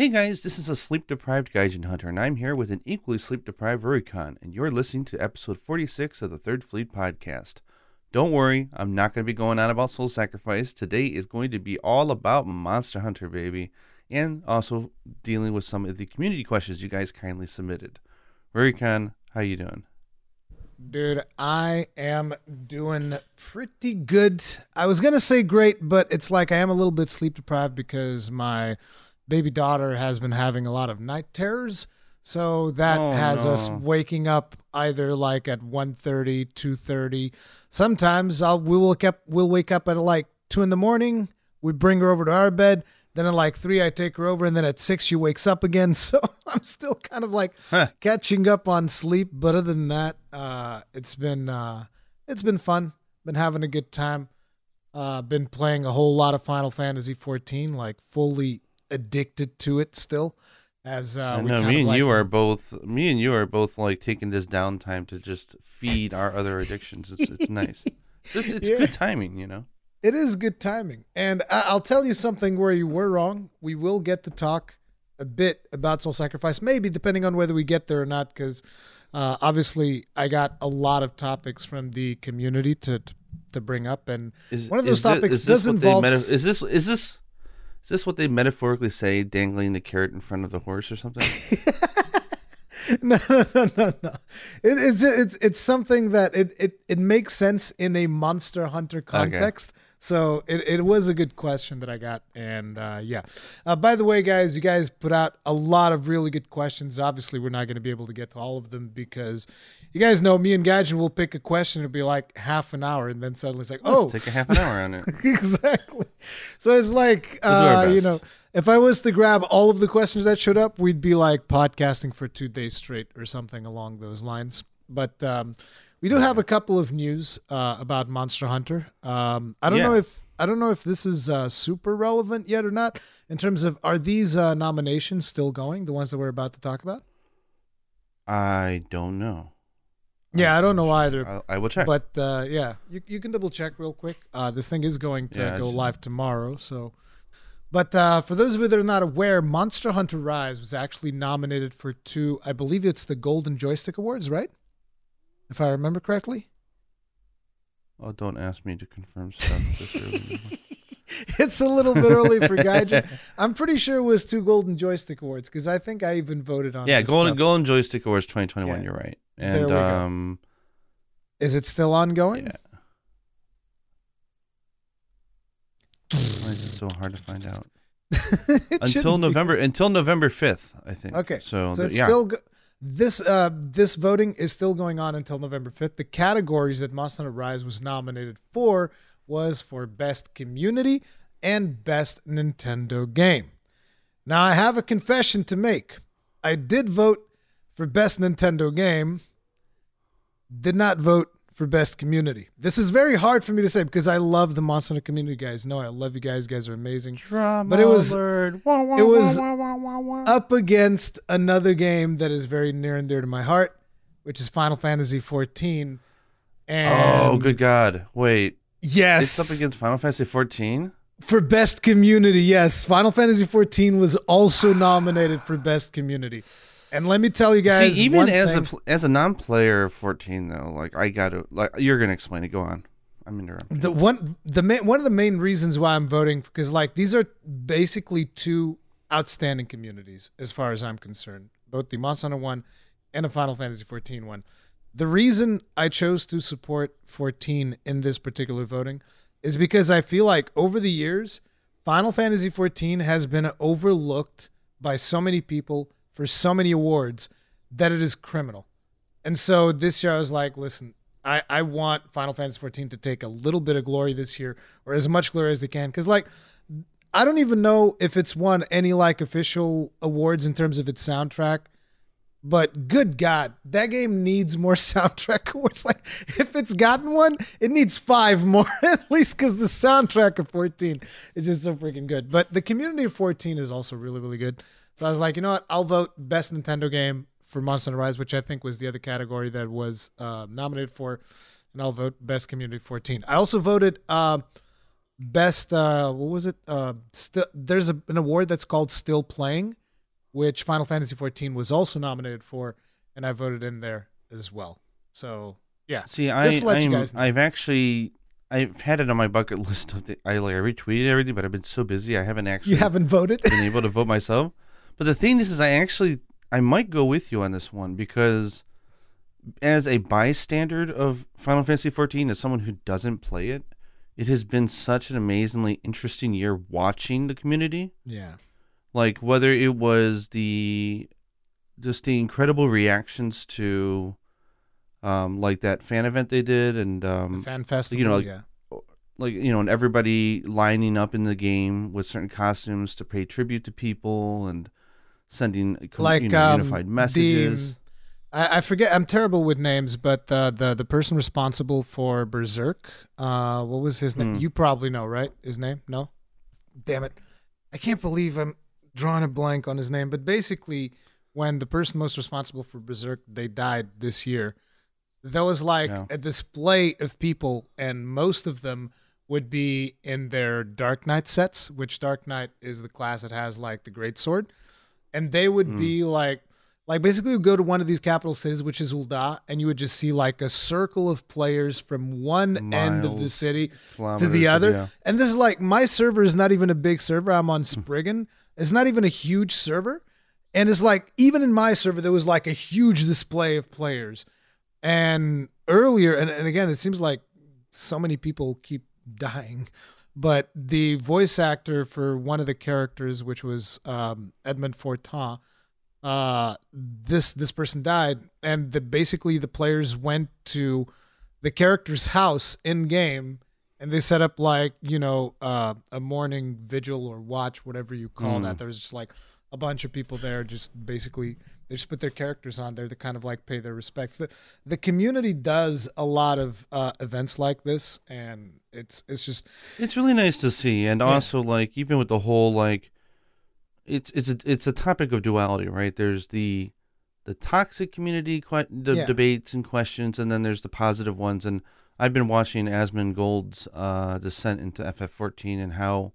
Hey guys, this is a sleep deprived Gaijin Hunter, and I'm here with an equally sleep deprived Rurikon, and you're listening to episode 46 of the Third Fleet podcast. Don't worry, I'm not going to be going on about Soul Sacrifice. Today is going to be all about Monster Hunter, baby, and also dealing with some of the community questions you guys kindly submitted. Rurikon, how you doing? Dude, I am doing pretty good. I was going to say great, but it's like I am a little bit sleep deprived because my baby daughter has been having a lot of night terrors. So that Oh, has us waking up either like at 1.30, 2.30. Sometimes I'll we'll wake up we'll wake up at like two in the morning. We bring her over to our bed. Then at like three, I take her over, and then at six, she wakes up again. So I'm still kind of like Huh. catching up on sleep. But other than that, uh, it's been uh, it's been fun. Been having a good time. Uh, been playing a whole lot of Final Fantasy 14, like fully addicted to it still. As uh, I we know kind me and like, you are both me and you are both like taking this downtime to just feed our other addictions. It's it's nice. It's, it's Yeah. good timing, you know. It is good timing. And I- I'll tell you something where you were wrong. We will get to talk a bit about Soul Sacrifice, maybe depending on whether we get there or not, because uh, obviously I got a lot of topics from the community to to bring up, and Is, One of those topics is this does involve meta- is this is this is this what they metaphorically say, dangling the carrot in front of the horse or something? no, no, no, no, no. It, it's it's it's something that it, it it makes sense in a Monster Hunter context. So it, it was a good question that I got, and uh, yeah. Uh, by the way, guys, you guys put out a lot of really good questions. Obviously, we're not going to be able to get to all of them because you guys know me and Gadget will pick a question. It'll be like half an hour, and then suddenly it's like, oh, Let's take a half an hour on it. exactly. So it's like, uh, you know, if I was to grab all of the questions that showed up, we'd be like podcasting for two days straight or something along those lines. But um, we do have a couple of news uh, about Monster Hunter. Um, I don't know if I don't know if this is uh, super relevant yet or not. In terms of, are these uh, nominations still going? The ones that we're about to talk about? I don't know. Yeah, I don't know either. I, I will check. But uh, yeah, you, you can double check real quick. Uh, this thing is going to Yeah, go should- live tomorrow. So, but uh, for those of you that are not aware, Monster Hunter Rise was actually nominated for two. I believe it's the Golden Joystick Awards, right? If I remember correctly. oh, don't ask me to confirm stuff it's a little bit early for Gaijin. I'm pretty sure it was two Golden Joystick Awards because I think I even voted on. It. Yeah, Golden stuff. Golden Joystick Awards 2021. Yeah. You're right. There And go. um, Is it still ongoing? yeah. Why is it so hard to find out? Until shouldn't be. November until November 5th, I think. Okay, So, So it's yeah. still go- this uh this voting is still going on until November 5th. The categories that Monster Hunter Rise was nominated for was for best community and best Nintendo game. Now I have a confession to make. I did vote for best Nintendo game. Did not vote for best community. This is very hard for me to say because I love the Monster Hunter community guys. No, I love you guys. You guys are amazing Drama but it was- alert. Wah, wah, it was wah, up against another game that is very near and dear to my heart, which is Final Fantasy XIV. Oh, and Oh, good God! Wait, Yes. it's up against Final Fantasy 14. for best community. Yes, Final Fantasy XIV was also nominated for best community. And let me tell you guys, See, even as thing, a pl- as a non-player of 14, though, like I got to like you're gonna explain it. Go on. I'm interrupting. the one the main, one of the main reasons why I'm voting because like these are basically two outstanding communities as far as I'm concerned, both the Monster Hunter one and the Final Fantasy 14 one. The reason I chose to support 14 in this particular voting is because I feel like over the years, Final Fantasy 14 has been overlooked by so many people for so many awards that it is criminal. And so this year I was like, listen, I, I want Final Fantasy 14 to take a little bit of glory this year, or as much glory as they can. Because, like, I don't even know if it's won any, like, official awards in terms of its soundtrack. But good God, that game needs more soundtrack awards. Like, if it's gotten one, it needs five more at least because the soundtrack of 14 is just so freaking good. But the community of 14 is also really, really good. So I was like, you know what? I'll vote best Nintendo game for Monster Hunter Rise, which I think was the other category that was uh, nominated for, and I'll vote best community 14. I also voted uh, best. Uh, what was it? Uh, still, there's a, an award that's called Still Playing, which Final Fantasy 14 was also nominated for, and I voted in there as well. So yeah, See, I, Just to let you I'm- guys know. I've actually, I've had it on my bucket list of the. I like I retweeted everything, but I've been so busy, I haven't actually you haven't voted. been able to vote myself. But the thing is, is I actually, I might go with you on this one because, as a bystander of Final Fantasy XIV, as someone who doesn't play it, it has been such an amazingly interesting year watching the community. yeah, like whether it was the just the incredible reactions to um like that fan event they did and the um fan festival. You know, yeah, like you know and everybody lining up in the game with certain costumes to pay tribute to people and sending like you know, um, unified the- messages I, I forget. I'm terrible with names, but the the the person responsible for Berserk, uh, what was his name? Hmm. You probably know, right? His name? No. Damn it! I can't believe I'm drawing a blank on his name. But basically, when the person most responsible for Berserk they died this year, there was like Yeah. a display of people, and most of them would be in their Dark Knight sets, which Dark Knight is the class that has like the great sword, and they would Hmm. be like like basically you would go to one of these capital cities, which is Ul'dah, and you would just see like a circle of players from one end of the city to the other. yeah. And this is like my server is not even a big server. I'm on Spriggan. It's not even a huge server. And it's like even in my server there was like a huge display of players. And earlier and, and again it seems like so many people keep dying. But the voice actor for one of the characters, which was um, Edmund Fortin, uh, this this person died, and the basically the players went to the character's house in game, and they set up like you know uh, a morning vigil or watch, whatever you call Mm. that. There was just like a bunch of people there, just basically they just put their characters on there to kind of like pay their respects. The the community does a lot of uh, events like this, and it's it's just It's really nice to see, and also like even with the whole like, it's it's a it's a topic of duality, right? There's the the toxic community que- the Yeah. debates and questions, and then there's the positive ones. And I've been watching Asmongold's uh, descent into FF14 and how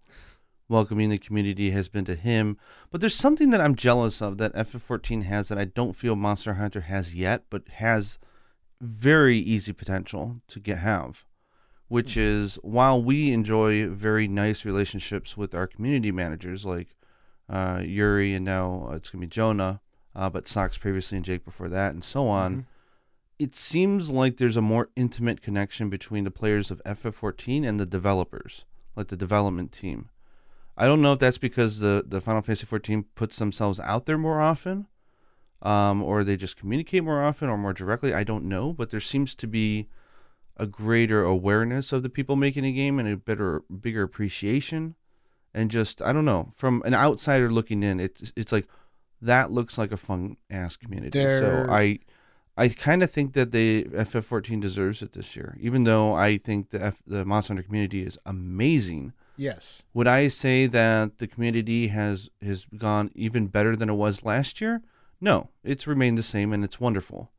welcoming the community has been to him. But there's something that I'm jealous of that FF14 has that I don't feel Monster Hunter has yet, but has very easy potential to get have which is while we enjoy very nice relationships with our community managers like uh, Yuri and now it's gonna be Jonah, uh, but Sox previously and Jake before that, and so on. Mhm. It seems like there's a more intimate connection between the players of FF14 and the developers, like the development team. I don't know if that's because the the Final Fantasy 14 puts themselves out there more often, um, or they just communicate more often or more directly. I don't know, but there seems to be a greater awareness of the people making a game and a better, bigger appreciation, and just I don't know. From an outsider looking in, it's it's like that looks like a fun ass community. There- So I. I kind of think that the FF14 deserves it this year, even though I think the F, the Monster Hunter community is amazing. Yes. Would I say that the community has has gone even better than it was last year? No, it's remained the same and it's wonderful.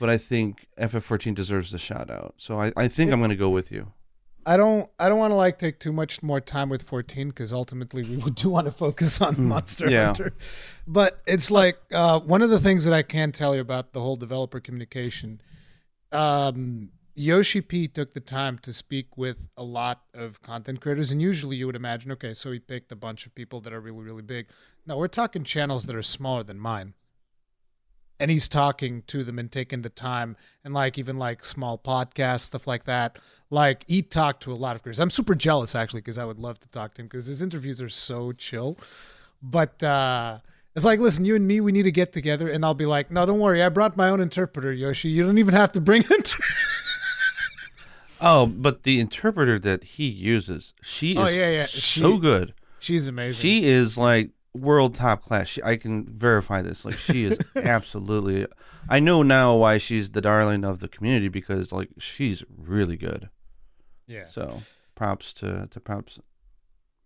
But I think FF14 deserves the shout out. So I, I think I'm going to go with you. I don't I don't want to like take too much more time with 14 because ultimately we do want to focus on Monster Mm, yeah. Hunter. But it's like uh, one of the things that I can tell you about the whole developer communication. Um, Yoshi P took the time to speak with a lot of content creators, and usually you would imagine, okay, so he picked a bunch of people that are really really big. No, we're talking channels that are smaller than mine. And he's talking to them and taking the time and like even like small podcasts stuff like that. Like he talked to a lot of creators. I'm super jealous actually because i would love to talk to him because his interviews are so chill. But uh it's like listen you and me we need to get together and i'll be like no don't worry. I brought my own interpreter yoshi. You don't even have to bring an inter- Oh, but the interpreter that he uses, she is Oh, yeah, yeah. so She- good. she's amazing She is like world top class. She, I can verify this. Like she is absolutely. I know now why she's the darling of the community because like she's really good. yeah So props to to props.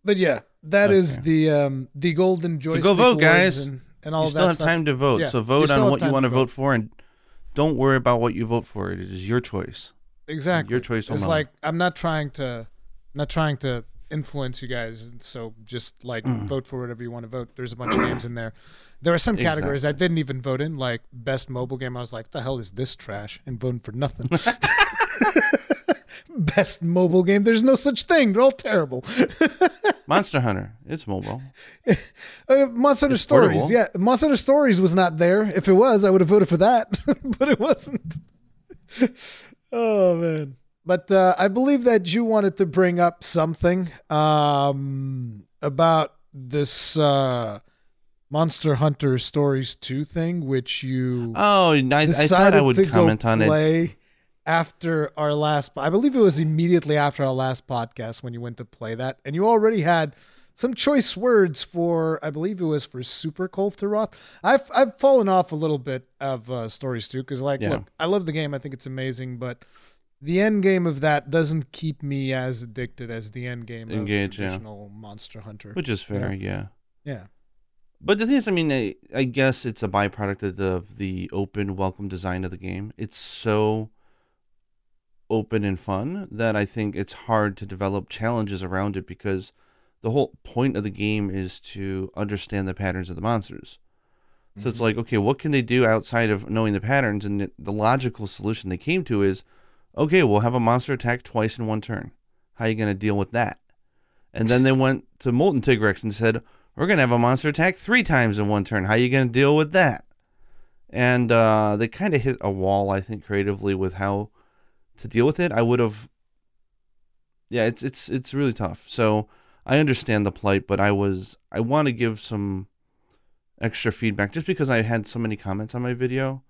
but yeah that is Okay. the um the golden joystick go vote, guys. and, and all you still that have stuff time to vote. Yeah, So vote on what you want to to vote for, and don't worry about what you vote for. It is your choice. Exactly. Your choice It's like I'm not trying to, not trying to influence you guys. So just like vote for whatever you want to vote. There's a bunch of games in there. There are some categories I didn't even vote in, like best mobile game. I was like, the hell is this trash? And voting for nothing. best mobile game. There's no such thing. They're all terrible. Monster Hunter. It's mobile. Uh, Monster Hunter Stories. portable. Yeah, Monster Hunter Stories was not there. If it was, I would have voted for that, but it wasn't. Oh man! But uh, I believe that you wanted to bring up something um, about this uh, Monster Hunter Stories two thing, which you Oh, I, I decided thought I would to comment go on it. play after our last. I believe it was immediately after our last podcast when you went to play that, and you already had some choice words for. I believe it was for Super Kulve Taroth. I've I've fallen off a little bit of uh, stories too because like Yeah. look, I love the game. I think it's amazing, but. The end game of that doesn't keep me as addicted as the end game Engage, of yeah. traditional Monster Hunter. Which is fair, yeah. Yeah. But the thing is, I mean, I, I guess it's a byproduct of the, of the open, welcome design of the game. It's so open and fun that I think it's hard to develop challenges around it because the whole point of the game is to understand the patterns of the monsters. So it's like, okay, what can they do outside of knowing the patterns? And the, the logical solution they came to is, okay, we'll have a monster attack twice in one turn. How are you going to deal with that? And then they went to Molten Tigrex and said, we're going to have a monster attack three times in one turn. How are you going to deal with that? And uh, they kind of hit a wall, I think, creatively with how to deal with it. I would have, yeah, it's it's it's really tough. So I understand the plight, but I was I want to give some extra feedback just because I had so many comments on my video,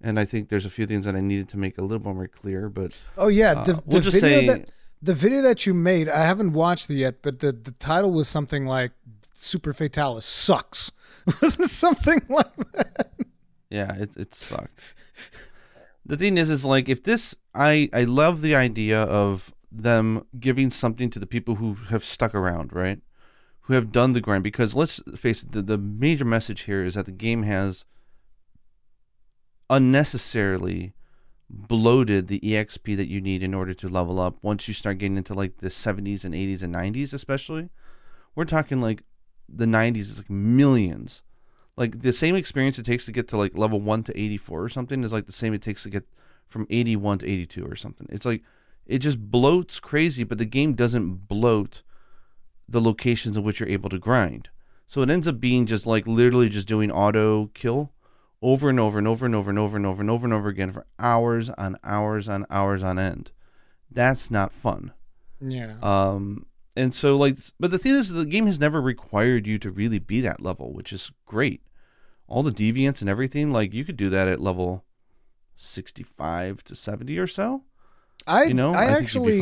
and I think there's a few things that I needed to make a little bit more clear. But Oh yeah, uh, the, we'll the video say, that the video that you made, I haven't watched it yet, but the, the title was something like Super Fatalis sucks. Wasn't something like that? Yeah, it it sucked. the thing is, is like if this, I I love the idea of them giving something to the people who have stuck around, right? Who have done the grind. Because let's face it, the, the major message here is that the game has unnecessarily bloated the exp that you need in order to level up. Once you start getting into like the 70s and 80s and 90s, especially, we're talking like the 90s is like millions like the same experience it takes to get to like level 1 to 84 or something is like the same it takes to get from 81 to 82 or something it's like it just bloats crazy but the game doesn't bloat the locations in which you're able to grind so it ends up being just like literally just doing auto kill over and over and over and over and over and over and over and over again for hours on hours on hours on end that's not fun Yeah. um, and so like, but the thing is, the game has never required you to really be that level, which is great. All the deviants and everything, like you could do that at level sixty-five to seventy or so. I You know, I, be actually.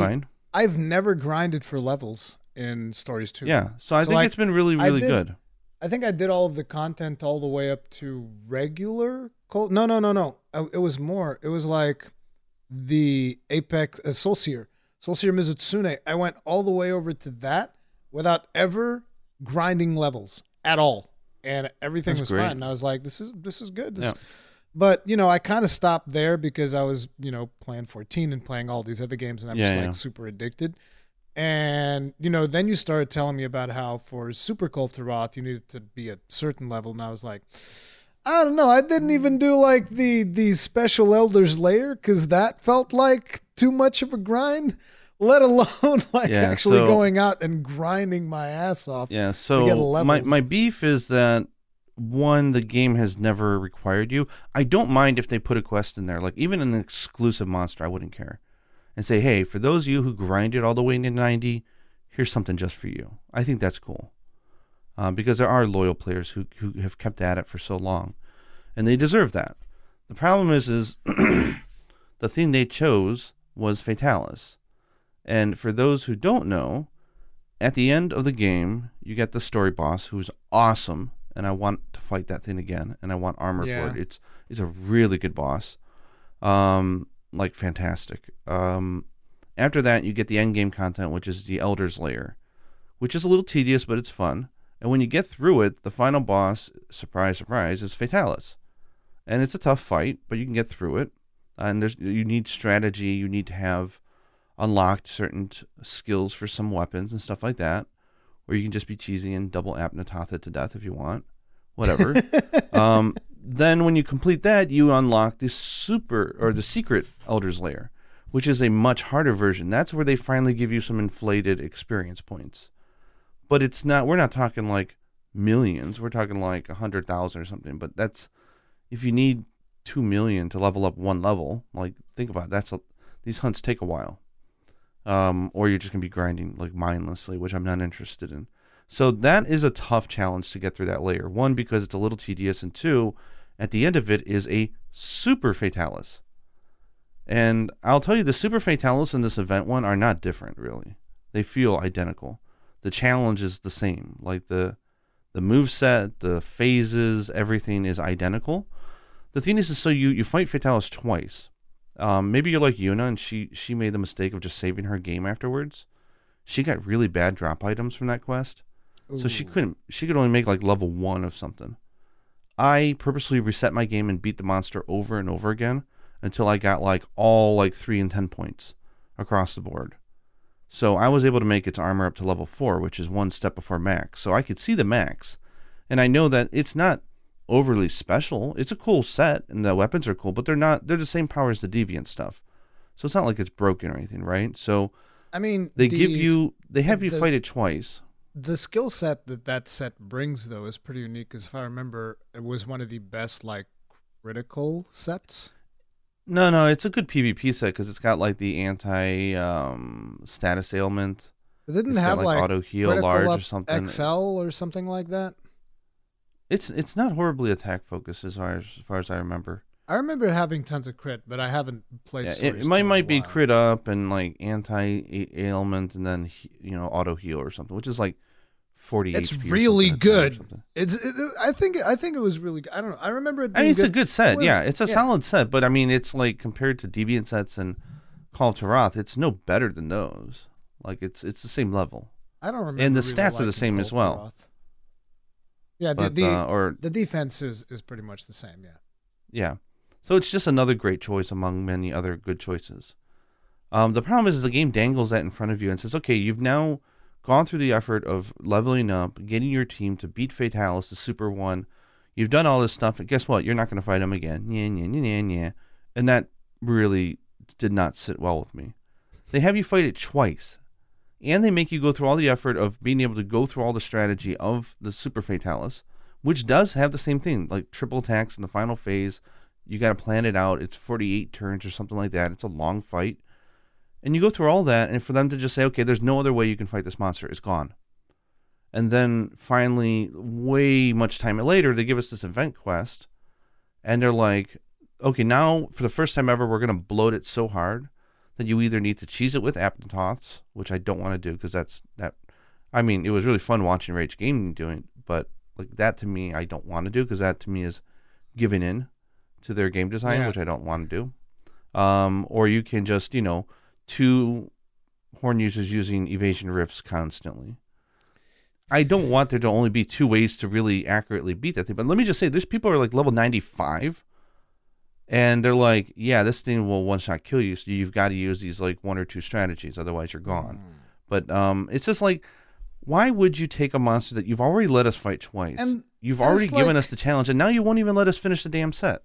I've never grinded for levels in Stories 2. Yeah, so I So, think like, it's been really, I really did- good. I think I did all of the content all the way up to regular No, no, no, no. It was more. It was like the Apex uh, Soulseer. Soulseer Mizutsune. I went all the way over to that without ever grinding levels at all. And everything That's was great. fine. And I was like, this is this is good. This Yeah. But, you know, I kind of stopped there because I was, you know, playing 14 and playing all these other games and I'm Yeah, just yeah. like super addicted. And, you know, then you started telling me about how for Super Kulve Taroth you needed to be a certain level. And I was like, I don't know. I didn't even do like the the special Elder's Lair because that felt like too much of a grind, let alone like Yeah, actually so- going out and grinding my ass off. Yeah, get so my my beef is that one, the game has never required you. I don't mind if they put a quest in there, like even an exclusive monster, I wouldn't care. And say, hey, for those of you who grinded all the way into 90, here's something just for you. I think that's cool. Uh, because there are loyal players who, who have kept at it for so long. And they deserve that. The problem is, is the thing they chose was Fatalis. And for those who don't know, at the end of the game, you get the story boss who's awesome, and I want to fight that thing again, and I want armor Yeah. for it. It's it's a really good boss, um, like fantastic. Um, after that, you get the end game content, which is the Elder's Lair, which is a little tedious, but it's fun. And when you get through it, the final boss, surprise, surprise, is Fatalis, and it's a tough fight, but you can get through it. And there's you need strategy, you need to have unlocked certain t- skills for some weapons and stuff like that, or you can just be cheesy and double Aptonoth it to death if you want, whatever. um, then when you complete that, you unlock the super or the secret Elder's Lair, which is a much harder version. That's where they finally give you some inflated experience points. But it's not. We're not talking like millions. We're talking like a hundred thousand or something. But that's if you need two million to level up one level. Like think about it, that's a, these hunts take a while. Um, or you're just gonna be grinding like mindlessly, which I'm not interested in. So that is a tough challenge to get through that layer. One because it's a little tedious, and two, at the end of it is a super fatalis. And I'll tell you, the super fatalis and this event one are not different really. They feel identical. The challenge is the same. Like the the move set, the phases, everything is identical. The thing is, is so you you fight Fatalis twice. Um, maybe you're like Yuna, and she she made the mistake of just saving her game afterwards. She got really bad drop items from that quest, so she couldn't. She could only make like level one of something. I purposely reset my game and beat the monster over and over again until I got like all like three and ten points across the board. So I was able to make its armor up to level four, which is one step before max. So I could see the max, and I know that it's not overly special. It's a cool set, and the weapons are cool, but they're not. They're the same power as the deviant stuff. So it's not like it's broken or anything, right? So I mean, they give you, they have you fight it twice. the skill set that that set brings though is pretty unique because if i remember it was one of the best like critical sets No, no, it's a good PvP set because it's got like the anti um, status ailment. it didn't It's got, have like, like auto heal large up or something. xl or something like that It's it's not horribly attack focused as far as, as far as I remember. i remember having tons of crit but i haven't played Yeah, it, Stories it might 2 in a might be crit up and like anti ailment and then you know auto heal or something, which is like forty. It's HP really something at a time or good. it's it, it- i think i think it was really good. i don't know i remember it I mean, it's good. a good set. was- yeah, it's a yeah. solid set, but I mean, it's like compared to Deviant sets and Kulve Taroth, it's no better than those. Like it's it's the same level. i don't remember and the really stats are the same as Call well. Yeah the, But the, uh, or the defense is is pretty much the same yeah Yeah. So it's just another great choice among many other good choices. Um, the problem is the game dangles that in front of you and says, okay, you've now gone through the effort of leveling up, getting your team to beat Fatalis, the Super One. You've done all this stuff, and guess what? You're not going to fight him again. Yeah, yeah, yeah, yeah, yeah. And that really did not sit well with me. They have you fight it twice, and they make you go through all the effort of being able to go through all the strategy of the Super Fatalis, which does have the same thing, like triple attacks in the final phase. You got to plan it out. It's 48 turns or something like that. It's a long fight. And you go through all that, and for them to just say, okay, there's no other way you can fight this monster, it's gone. And then finally, way much time later, they give us this event quest, and they're like, okay, now for the first time ever, we're going to bloat it so hard that you either need to cheese it with Aptonoths, which I don't want to do because that's that. I mean, it was really fun watching Rage Gaming doing it, but like that to me, I don't want to do because that to me is giving in to their game design, Yeah. which I don't want to do. Um, or you can just, you know, two horn users using evasion rifts constantly. I don't want there to only be two ways to really accurately beat that thing. But let me just say, there's people who are like level 95, and they're like, yeah, this thing will one shot kill you. So you've got to use these like one or two strategies, otherwise you're gone. But um, it's just like, why would you take a monster that you've already let us fight twice? And- you've and already given like- us the challenge, and now you won't even let us finish the damn set.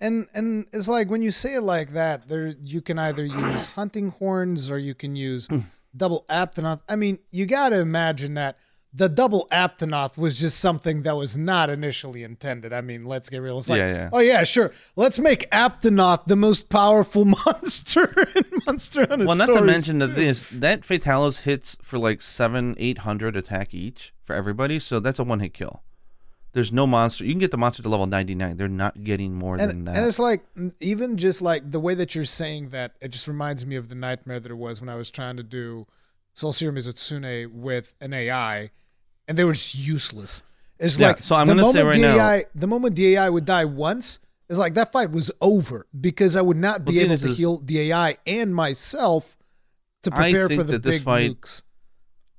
And and it's like when you say it like that, there you can either use hunting horns or you can use Hmm. double aptonoth. I mean, you got to imagine that the double aptonoth was just something that was not initially intended. I mean, let's get real. It's like, Yeah, yeah. oh yeah, sure. Let's make aptonoth the most powerful monster in Monster Hunter Well, not to mention that this that Fatalis hits for like seven, eight hundred attack each for everybody, so that's a one hit kill. There's no monster. You can get the monster to level ninety nine. They're not getting more than that. and it's like even just like the way that you're saying that it just reminds me of the nightmare that it was when I was trying to do Soulseer Mizutsune with an AI and they were just useless. It's Yeah, like so I'm the gonna say moment right the now- AI the moment the AI would die once, it's like that fight was over because I would not be Well, the thing able to is- heal the AI and myself to prepare for the big fight- nukes.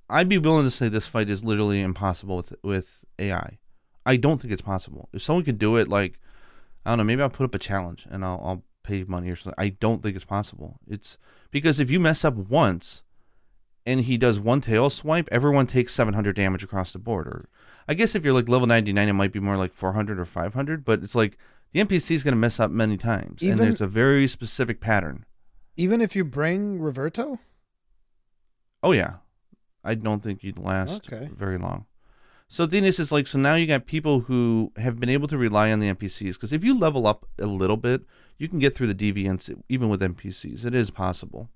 I'd be willing to say this fight is literally impossible with with AI. I don't think it's possible. If someone could do it, like I don't know, maybe I'll put up a challenge and I'll I'll pay money or something. I don't think it's possible. It's because if you mess up once and he does one tail swipe, everyone takes 700 damage across the board. Or I guess if you're like level 99, it might be more like 400 or 500, but it's like the NPC is going to mess up many times. Even- and it's a very specific pattern. Even if you bring Reverto? Oh, yeah. I don't think you'd last Okay. very long. So the thing is, is like, so now you got people who have been able to rely on the NPCs. Because if you level up a little bit, you can get through the deviants even with NPCs. It is possible.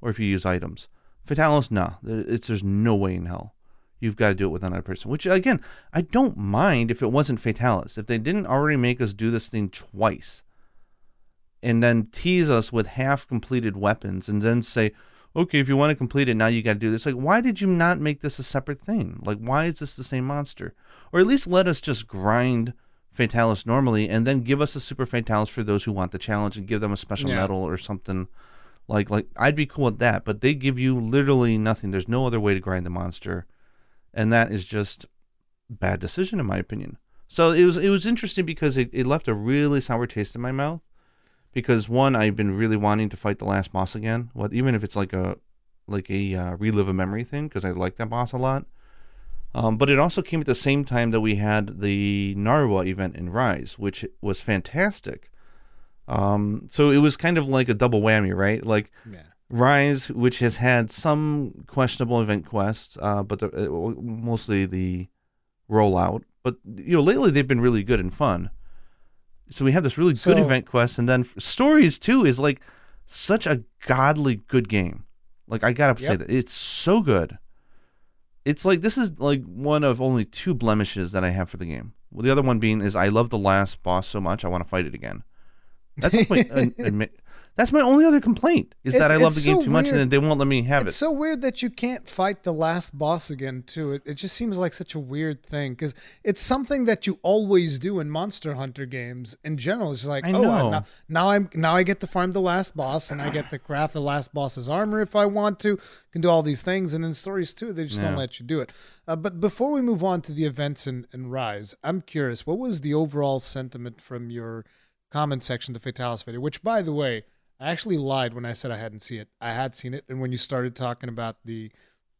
Or if you use items. Fatalis, no. It's, there's no way in hell. You've got to do it with another person. Which, again, I don't mind if it wasn't Fatalis. If they didn't already make us do this thing twice and then tease us with half completed weapons and then say, okay, if you want to complete it, now you got to do this. Like, why did you not make this a separate thing? Like, why is this the same monster? Or at least let us just grind Fatalis normally and then give us a super Fatalis for those who want the challenge and give them a special Yeah. medal or something. Like, like I'd be cool with that, but they give you literally nothing. There's no other way to grind the monster, and that is just bad decision in my opinion. So it was it was interesting because it, it left a really sour taste in my mouth because one I've been really wanting to fight the last boss again. What even if it's like a like a uh, relive a memory thing because I like that boss a lot. Um, but it also came at the same time that we had the Narwa event in Rise, which was fantastic. Um, so it was kind of like a double whammy, right? Like Yeah. Rise, which has had some questionable event quests, uh, but the, uh, mostly the rollout. But you know, lately they've been really good and fun. So we have this really So- good event quest, and then stories too is like such a godly good game. Like I gotta say that it's so good. It's like this is like one of only two blemishes that I have for the game. Well, the other one being is I love the last boss so much I want to fight it again. That's my admit. That's my only other complaint is that I love the it's game so too much weird. and they won't let me have It's it. It's so weird that you can't fight the last boss again, too. It, it just seems like such a weird thing because it's something that you always do in Monster Hunter games in general. It's like, I oh, now, now I'm now I get to farm the last boss and I get to craft the last boss's armor if I want to. Can do all these things, and in stories too, they just don't let you do it. Uh, but before we move on to the events in, in Rise, I'm curious, what was the overall sentiment from your comment section to Fatalis video? Which, by the way, I actually lied when I said I hadn't seen it. I had seen it, and when you started talking about the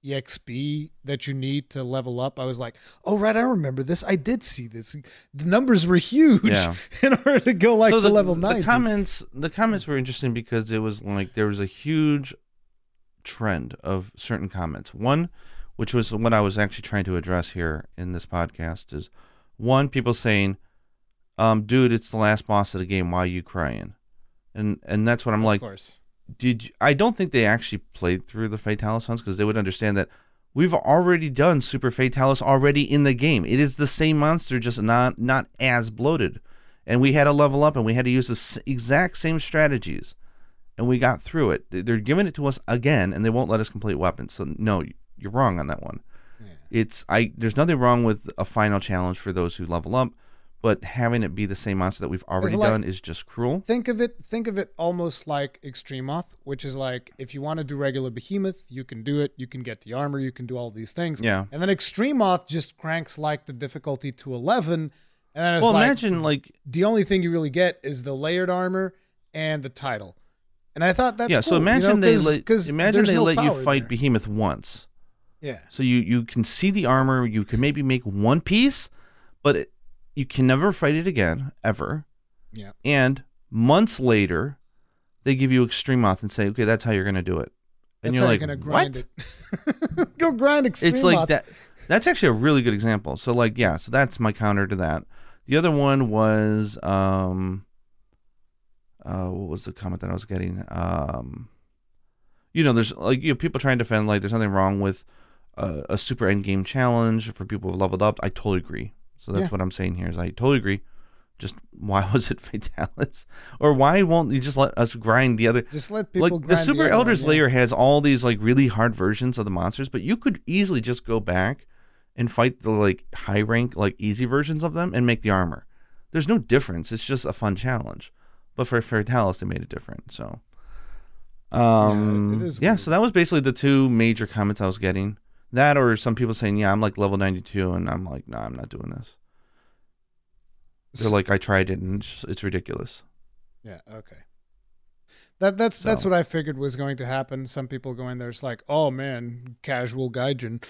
EXP that you need to level up, I was like, "Oh right, I remember this. I did see this. The numbers were huge Yeah. in order to go like so to the, level the comments the comments were interesting because it was like there was a huge trend of certain comments. One, which was what I was actually trying to address here in this podcast, is one people saying, um, "Dude, it's the last boss of the game. Why are you crying?" And and that's what I'm of like. course. did you, I don't think they actually played through the Fatalis hunts because they would understand that we've already done Super Fatalis already in the game. It is the same monster, just not not as bloated. And we had to level up, and we had to use the exact same strategies, and we got through it. They- They're giving it to us again, and they won't let us complete weapons. So no, you're wrong on that one. It's I. There's nothing wrong with a final challenge for those who level up, but having it be the same monster that we've already like- done is just cruel. Think of it. Think of it almost like Extremoth, which is like if you want to do regular Behemoth, you can do it. You can get the armor. You can do all these things. Yeah. And then Extremoth just cranks like the difficulty to eleven, and then it's Well, like imagine like the only thing you really get is the layered armor and the title. And I thought that's yeah. cool, so imagine you know, they let 'cause imagine they no let you fight there. Behemoth once. Yeah, So you you can see the armor, you can maybe make one piece, but it, you can never fight it again ever. yeah. And months later, they give you extreme Extremoth and say, "Okay, that's how you're going to do it." And That's you're like, you're gonna grind "What?" it. Go grind Extremoth. It's like that. That's actually a really good example. So like, yeah, so that's my counter to that. The other one was um uh what was the comment that I was getting? Um you know, there's like you know, people trying to defend like there's nothing wrong with uh, a super end game challenge for people who've leveled up. I totally agree. So that's Yeah. what I'm saying here is I totally agree. Just why was it Fatalis? Or why won't you just let us grind the other Just let people like the Super other Elders one, yeah. layer has all these like really hard versions of the monsters, but you could easily just go back and fight the like high rank like easy versions of them and make the armor. There's no difference. It's just a fun challenge. But for Fatalis, they made it different. So, um, it is yeah. So that was basically the two major comments I was getting. That or some people saying, "Yeah, I'm like level 92," and I'm like, "No, I'm not doing this." They're like, "I tried it and it's, it's ridiculous." Yeah. Okay. That that's that's what I figured was going to happen. Some people go in there, it's like, oh man, casual gaijin,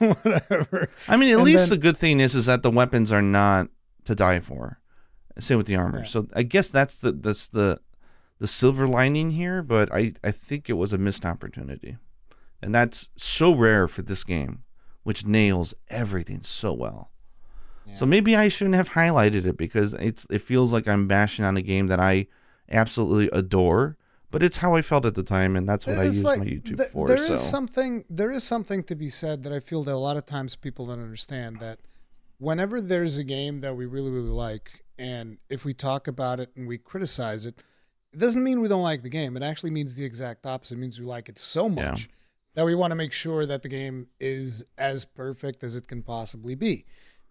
whatever. I mean, at And least then- the good thing is is that the weapons are not to die for. Same with the armor. Yeah. So I guess that's the that's the the silver lining here. But I I think it was a missed opportunity, and that's so rare for this game, which nails everything so well. So maybe I shouldn't have highlighted it because it's it feels like I'm bashing on a game that I absolutely adore. But it's how I felt at the time, and that's what I It's use like my YouTube th- for. There is so something there is something to be said that I feel that a lot of times people don't understand that whenever there's a game that we really really like and if we talk about it and we criticize it, it doesn't mean we don't like the game. It actually means the exact opposite. It means we like it so Yeah. That we want to make sure that the game is as perfect as it can possibly be.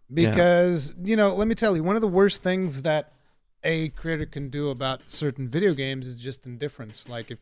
Yeah. Because, you know, let me tell you, one of the worst things that a creator can do about certain video games is just indifference. Like if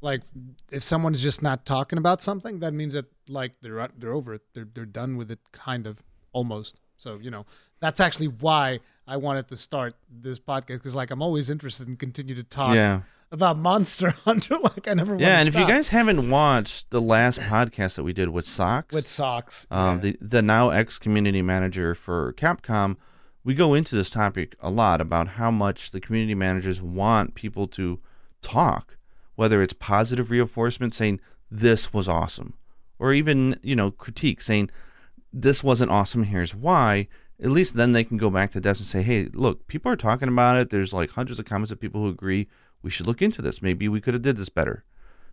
like if someone's just not talking about something, that means that like they're they're over it. They're they're done with it kind of almost. So, you know, that's actually why I wanted to start this podcast cuz like I'm always interested in continue to talk yeah. About Monster Hunter like I never Yeah, and if you guys haven't watched the last podcast that we did with Socks, with socks. um, yeah. the the now ex community manager for Capcom, we go into this topic a lot about how much the community managers want people to talk, whether it's positive reinforcement saying this was awesome, or even you know critique saying this wasn't awesome. Here's why. At least then they can go back to devs and say, hey, look, people are talking about it. There's like hundreds of comments of people who agree we should look into this. Maybe we could have did this better.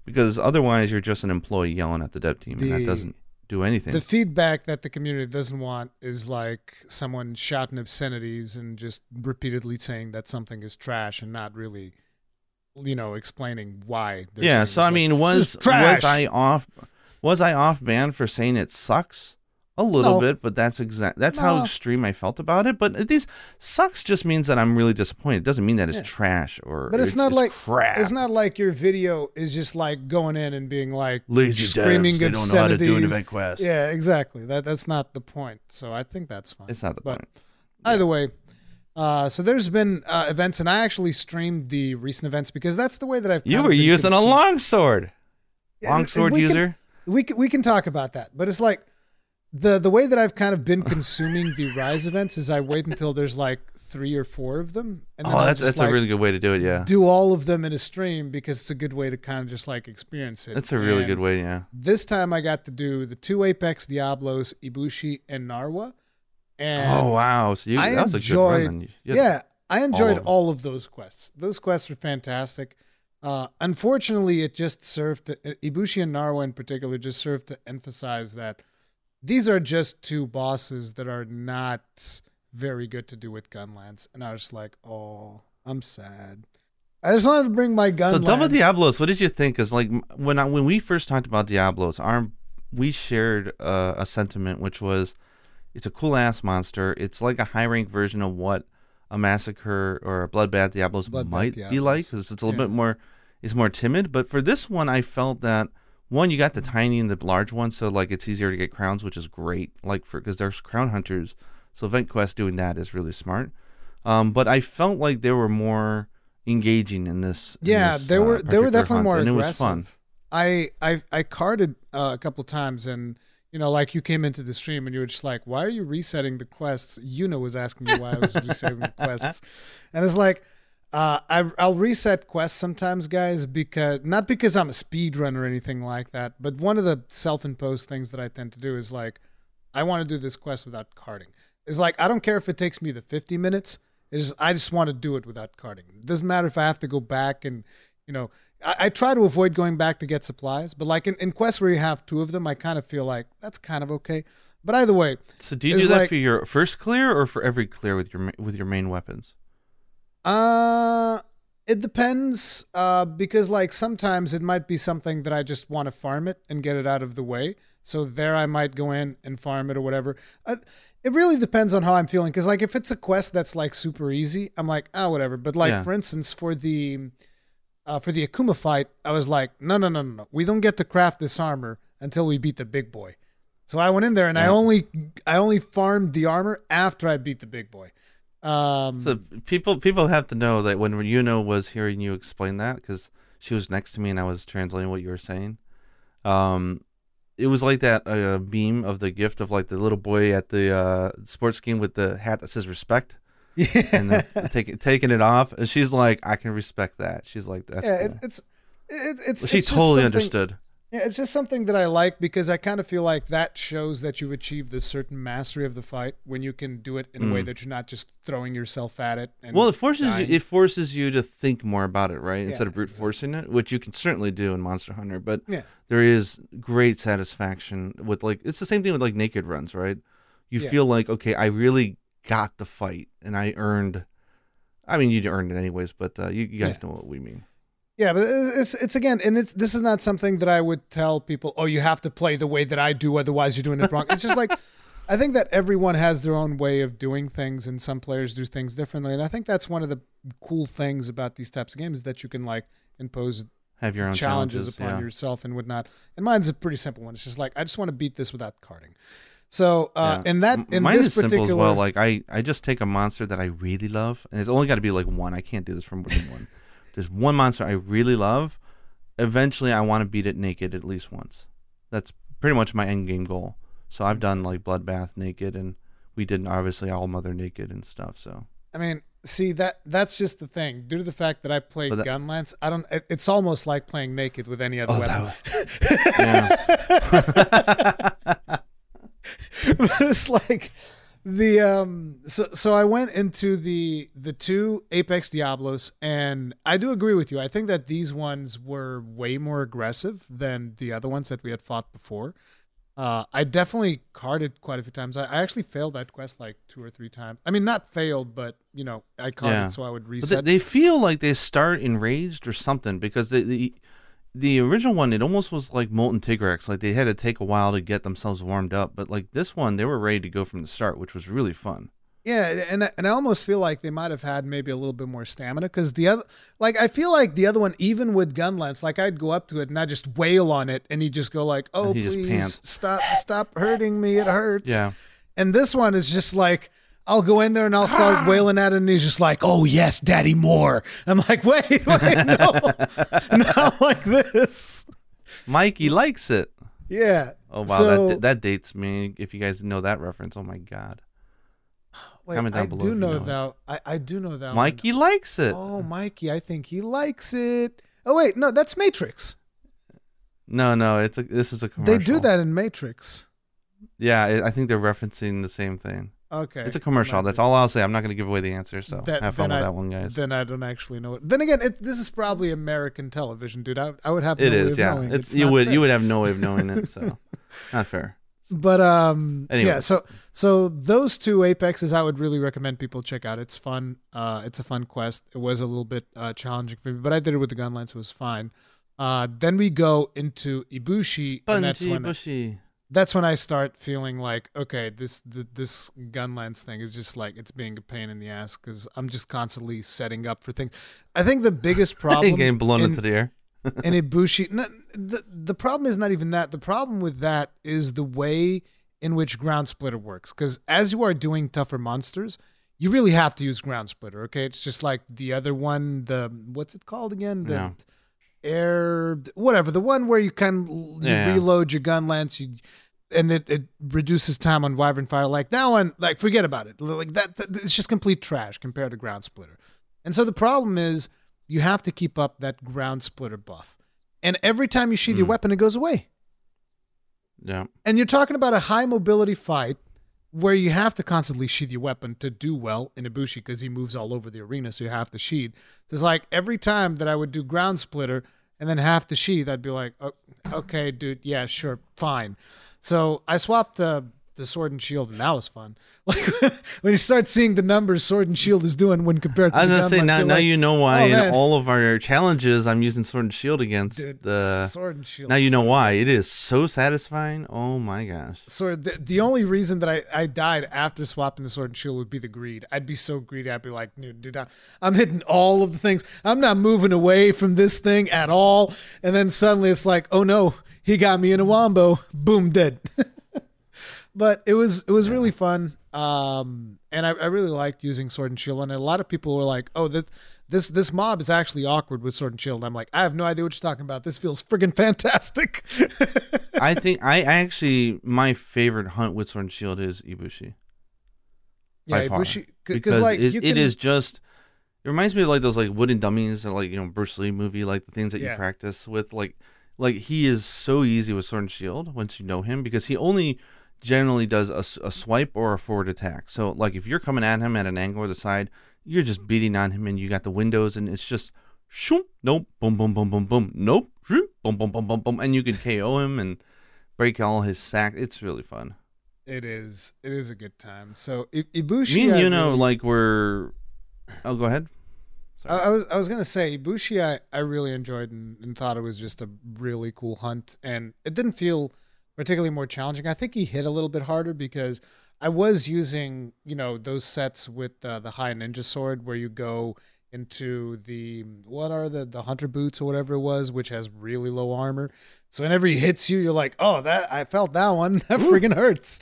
Because otherwise, you're just an employee yelling at the dev team, and that doesn't do anything. The feedback that the community doesn't want is like someone shouting obscenities and just repeatedly saying that something is trash and not really, you know, explaining why. yeah. So I like, mean, was "This is trash." was I off? Was I off band for saying it sucks? A little No. bit, but that's exact. That's how extreme I felt about it. But these sucks just means that I'm really disappointed. It doesn't mean that it's Yeah. trash or. But it's not like- crap. It's not like your video is just like going in and being like lazy screaming devs. They don't know how to do an event quest. Yeah, exactly. That that's not the point. So I think that's fine. It's not the But point. Either way, uh, so there's been uh, events, and I actually streamed the recent events because that's the way that I've. You were using a consuming- longsword. Yeah, Longsword can- user. we can, we can talk about that, but it's like the the way that I've kind of been consuming the Rise events is I wait until there's like three or four of them, and then Oh, I'll that's that's like a really good way to do it. Yeah, do all of them in a stream because it's a good way to kind of just like experience it. that's a really And good way. Yeah. This time I got to do the two Apex Diablos, Ibushi and Narwa, and oh wow! So you, I that was a enjoyed- good run. Yeah, I enjoyed of all of those quests. Those quests were fantastic. Uh, unfortunately, it just served to Ibushi and Narwa in particular just served to emphasize that these are just two bosses that are not very good to do with gunlance, and I was like, oh, I'm sad. I just wanted to bring my gun. So Double. Diablos, what did you think? Because like when I, when we first talked about Diablos, our we shared uh, a sentiment which was it's a cool ass monster. It's like a high rank version of what a massacre or a bloodbath Diablos Bloodbath might be like. like. 'cause it's a little Yeah. bit more it's more timid. But for this one, I felt that one you got the tiny and the large one, so like it's easier to get crowns, which is great. Like for because there's crown hunters, so Event Quest doing that is really smart. Um, but I felt like they were more engaging in this. in Yeah, this, they uh, were they were definitely hunt, more and aggressive. it was fun. I I I carded uh, a couple times and you know like you came into the stream and you were just like why are you resetting the quests Yuna was asking me why I was resetting the quests and it's like uh, I, I'll reset quests sometimes guys because not because I'm a speedrunner or anything like that but one of the self-imposed things that I tend to do is like I want to do this quest without carding it's like I don't care if it takes me the 50 minutes it's just, I just want to do it without carding it doesn't matter if I have to go back and you know I, I try to avoid going back to get supplies, but like in, in quests where you have two of them, I kind of feel like that's kind of okay. But either way, So do you do that like- for your first clear or for every clear with your with your main weapons? Uh, it depends. Uh, because like sometimes it might be something that I just want to farm it and get it out of the way. So there I might go in and farm it or whatever. Uh, it really depends on how I'm feeling. Because like if it's a quest that's like super easy, I'm like ah whatever. But like Yeah. for instance for the uh, for the Akuma fight, I was like no no no no no. We don't get to craft this armor until we beat the big boy. So I went in there and I only I only farmed the armor after I beat the big boy. Um, So people people have to know that when Yuno was hearing you explain that because she was next to me and I was translating what you were saying. Um, it was like that uh, beam of the gift of like the little boy at the uh, sports game with the hat that says respect. Yeah. and taking taking it off, and she's like, "I can respect that." She's like, "That's yeah, cool." it, it's it, it's she it's totally understood. Yeah, it's just something that I like because I kind of feel like that shows that you've achieved this certain mastery of the fight when you can do it in a way that you're not just throwing yourself at it. And Mm. Well, it forces dying. you, it forces you to think more about it, right? Instead Yeah, of brute forcing it, which you can certainly do in Monster Hunter. But Yeah. there is great satisfaction with like it's the same thing with like naked runs, right? You Yeah. feel like okay, I really got the fight, and I earned. I mean, you earned it anyways, but uh, you, you guys know what we mean. Yeah, but it's it's again, and it's this is not something that I would tell people. Oh, you have to play the way that I do, otherwise you're doing it wrong. It's just like I think that everyone has their own way of doing things, and some players do things differently. And I think that's one of the cool things about these types of games is that you can like impose Have your own challenges, upon yeah. yourself and whatnot. And mine's a pretty simple one. It's just like I just want to beat this without carting. So uh, Yeah. in that in Mine this particular, well. Like I, I just take a monster that I really love, and it's only got to be like one. I can't do this for more than one. There's one monster I really love. Eventually, I want to beat it naked at least once. That's pretty much my end game goal. So I've done like Bloodbath naked, and we did obviously All Mother naked and stuff. So I mean, see that that's just the thing. Due to the fact that I play that- Gunlance, I don't. It, it's almost like playing naked with any other Oh, weapon. but it's like the um so so I went into the the two Apex Diablos and I do agree with you. I think that these ones were way more aggressive than the other ones that we had fought before. Uh, I definitely carted quite a few times. I, I actually failed that quest like two or three times. I mean, not failed, but you know, I carted Yeah. so I would reset. they, they feel like they start enraged or something because they, the the original one it almost was like molten tigrex like they had to take a while to get themselves warmed up but like this one they were ready to go from the start which was really fun. Yeah, and I- and I almost feel like they might have had maybe a little bit more stamina because the other, like I feel like the other one, even with gun lance, like I'd go up to it and I would just wail on it, and he'd just go like, "Oh, please stop, stop hurting me, it hurts." yeah. And this one is just like, I'll go in there and I'll start wailing at it, and he's just like, "Oh yes, daddy, more." I'm like, "Wait, wait, no, not like this." mikey likes it Yeah. oh wow So- that that dates me if you guys know that reference oh my god Wait, Comment down I below do you know, know that. I, I do know that. one. mikey likes it Oh, Mikey, I think he likes it. Oh wait, no, that's Matrix. no no it's a this is a commercial They do that in Matrix. yeah i think they're referencing the same thing Okay. it's a commercial that's all i'll say i'm not going to give away the answer so That- have fun with I- that one guys Then I don't actually know it. Then again, it, this is probably American television, dude. I, I would have no it way is of yeah knowing. it's, It's you would fair. you would have no way of knowing it so not fair But um, Anyway. yeah. So so those two apexes, I would really recommend people check out. It's fun. Uh, it's a fun quest. It was a little bit uh, challenging for me, but I did it with the gun lance. It was fine. Uh, then we go into Ibushi, and that's Spongy when bushy. That's when I start feeling like, okay, this the, this gun lance thing is just like it's being a pain in the ass because I'm just constantly setting up for things. I think the biggest problem getting blown in, into the air. and Ibushi, no, the the problem is not even that. The problem with that is the way in which Ground Splitter works. Because as you are doing tougher monsters, you really have to use Ground Splitter. Okay, it's just like the other one. The what's it called again? The. Air, whatever. The one where you can you Yeah. reload your gun lance. You and it, it reduces time on Wyvern Fire. Like that one, like forget about it. Like that, that it's just complete trash compared to Ground Splitter. And so the problem is you have to keep up that Ground Splitter buff. And every time you sheath your Mm. weapon, it goes away. Yeah. And you're talking about a high mobility fight where you have to constantly sheath your weapon to do well in Ibushi because he moves all over the arena, so you have to sheath. So it's like every time that I would do ground splitter and then have to sheath, I'd be like, oh, okay, dude, yeah, sure, fine. So I swapped uh, the sword and shield, and that was fun. Like when you start seeing the numbers sword and shield is doing when compared to I was the gonna say now, now like, you know oh, why oh, in man. all of our challenges I'm using sword and shield against dude, the. sword and shield. Now you know so why it is so satisfying. Oh my gosh. sword the, the only reason that I, I died after swapping the sword and shield would be the greed i'd be so greedy i'd be like dude, dude i'm hitting all of the things i'm not moving away from this thing at all and then suddenly it's like oh no he got me in a wombo boom dead but it was it was really fun. Um, and I, I really liked using sword and shield. And a lot of people were like, "Oh, that this this mob is actually awkward with sword and shield." And I'm like, I have no idea what you're talking about. This feels friggin' fantastic. I think I, I actually my favorite hunt with sword and shield is Ibushi. yeah, far. Ibushi, because like it, you can, is just it reminds me of like those like wooden dummies or like you know Bruce Lee movie like the things that you practice with like like he is so easy with sword and shield once you know him because he only generally does a, a swipe or a forward attack so like if you're coming at him at an angle or the side you're just beating on him and you got the windows and it's just shoom nope boom boom boom boom boom nope shoom, boom boom boom boom boom and you can KO him and break all his sack it's really fun It is. It is a good time. So I- Ibushi, me and you know really- like we're oh go ahead I, I was I was gonna say Ibushi. I, I really enjoyed and, and thought it was just a really cool hunt, and it didn't feel particularly more challenging. I think he hit a little bit harder because I was using you know those sets with uh, the high ninja sword where you go into the what are the the hunter boots or whatever it was, which has really low armor. So whenever he hits you, you're like, oh, that I felt that one. That friggin' hurts.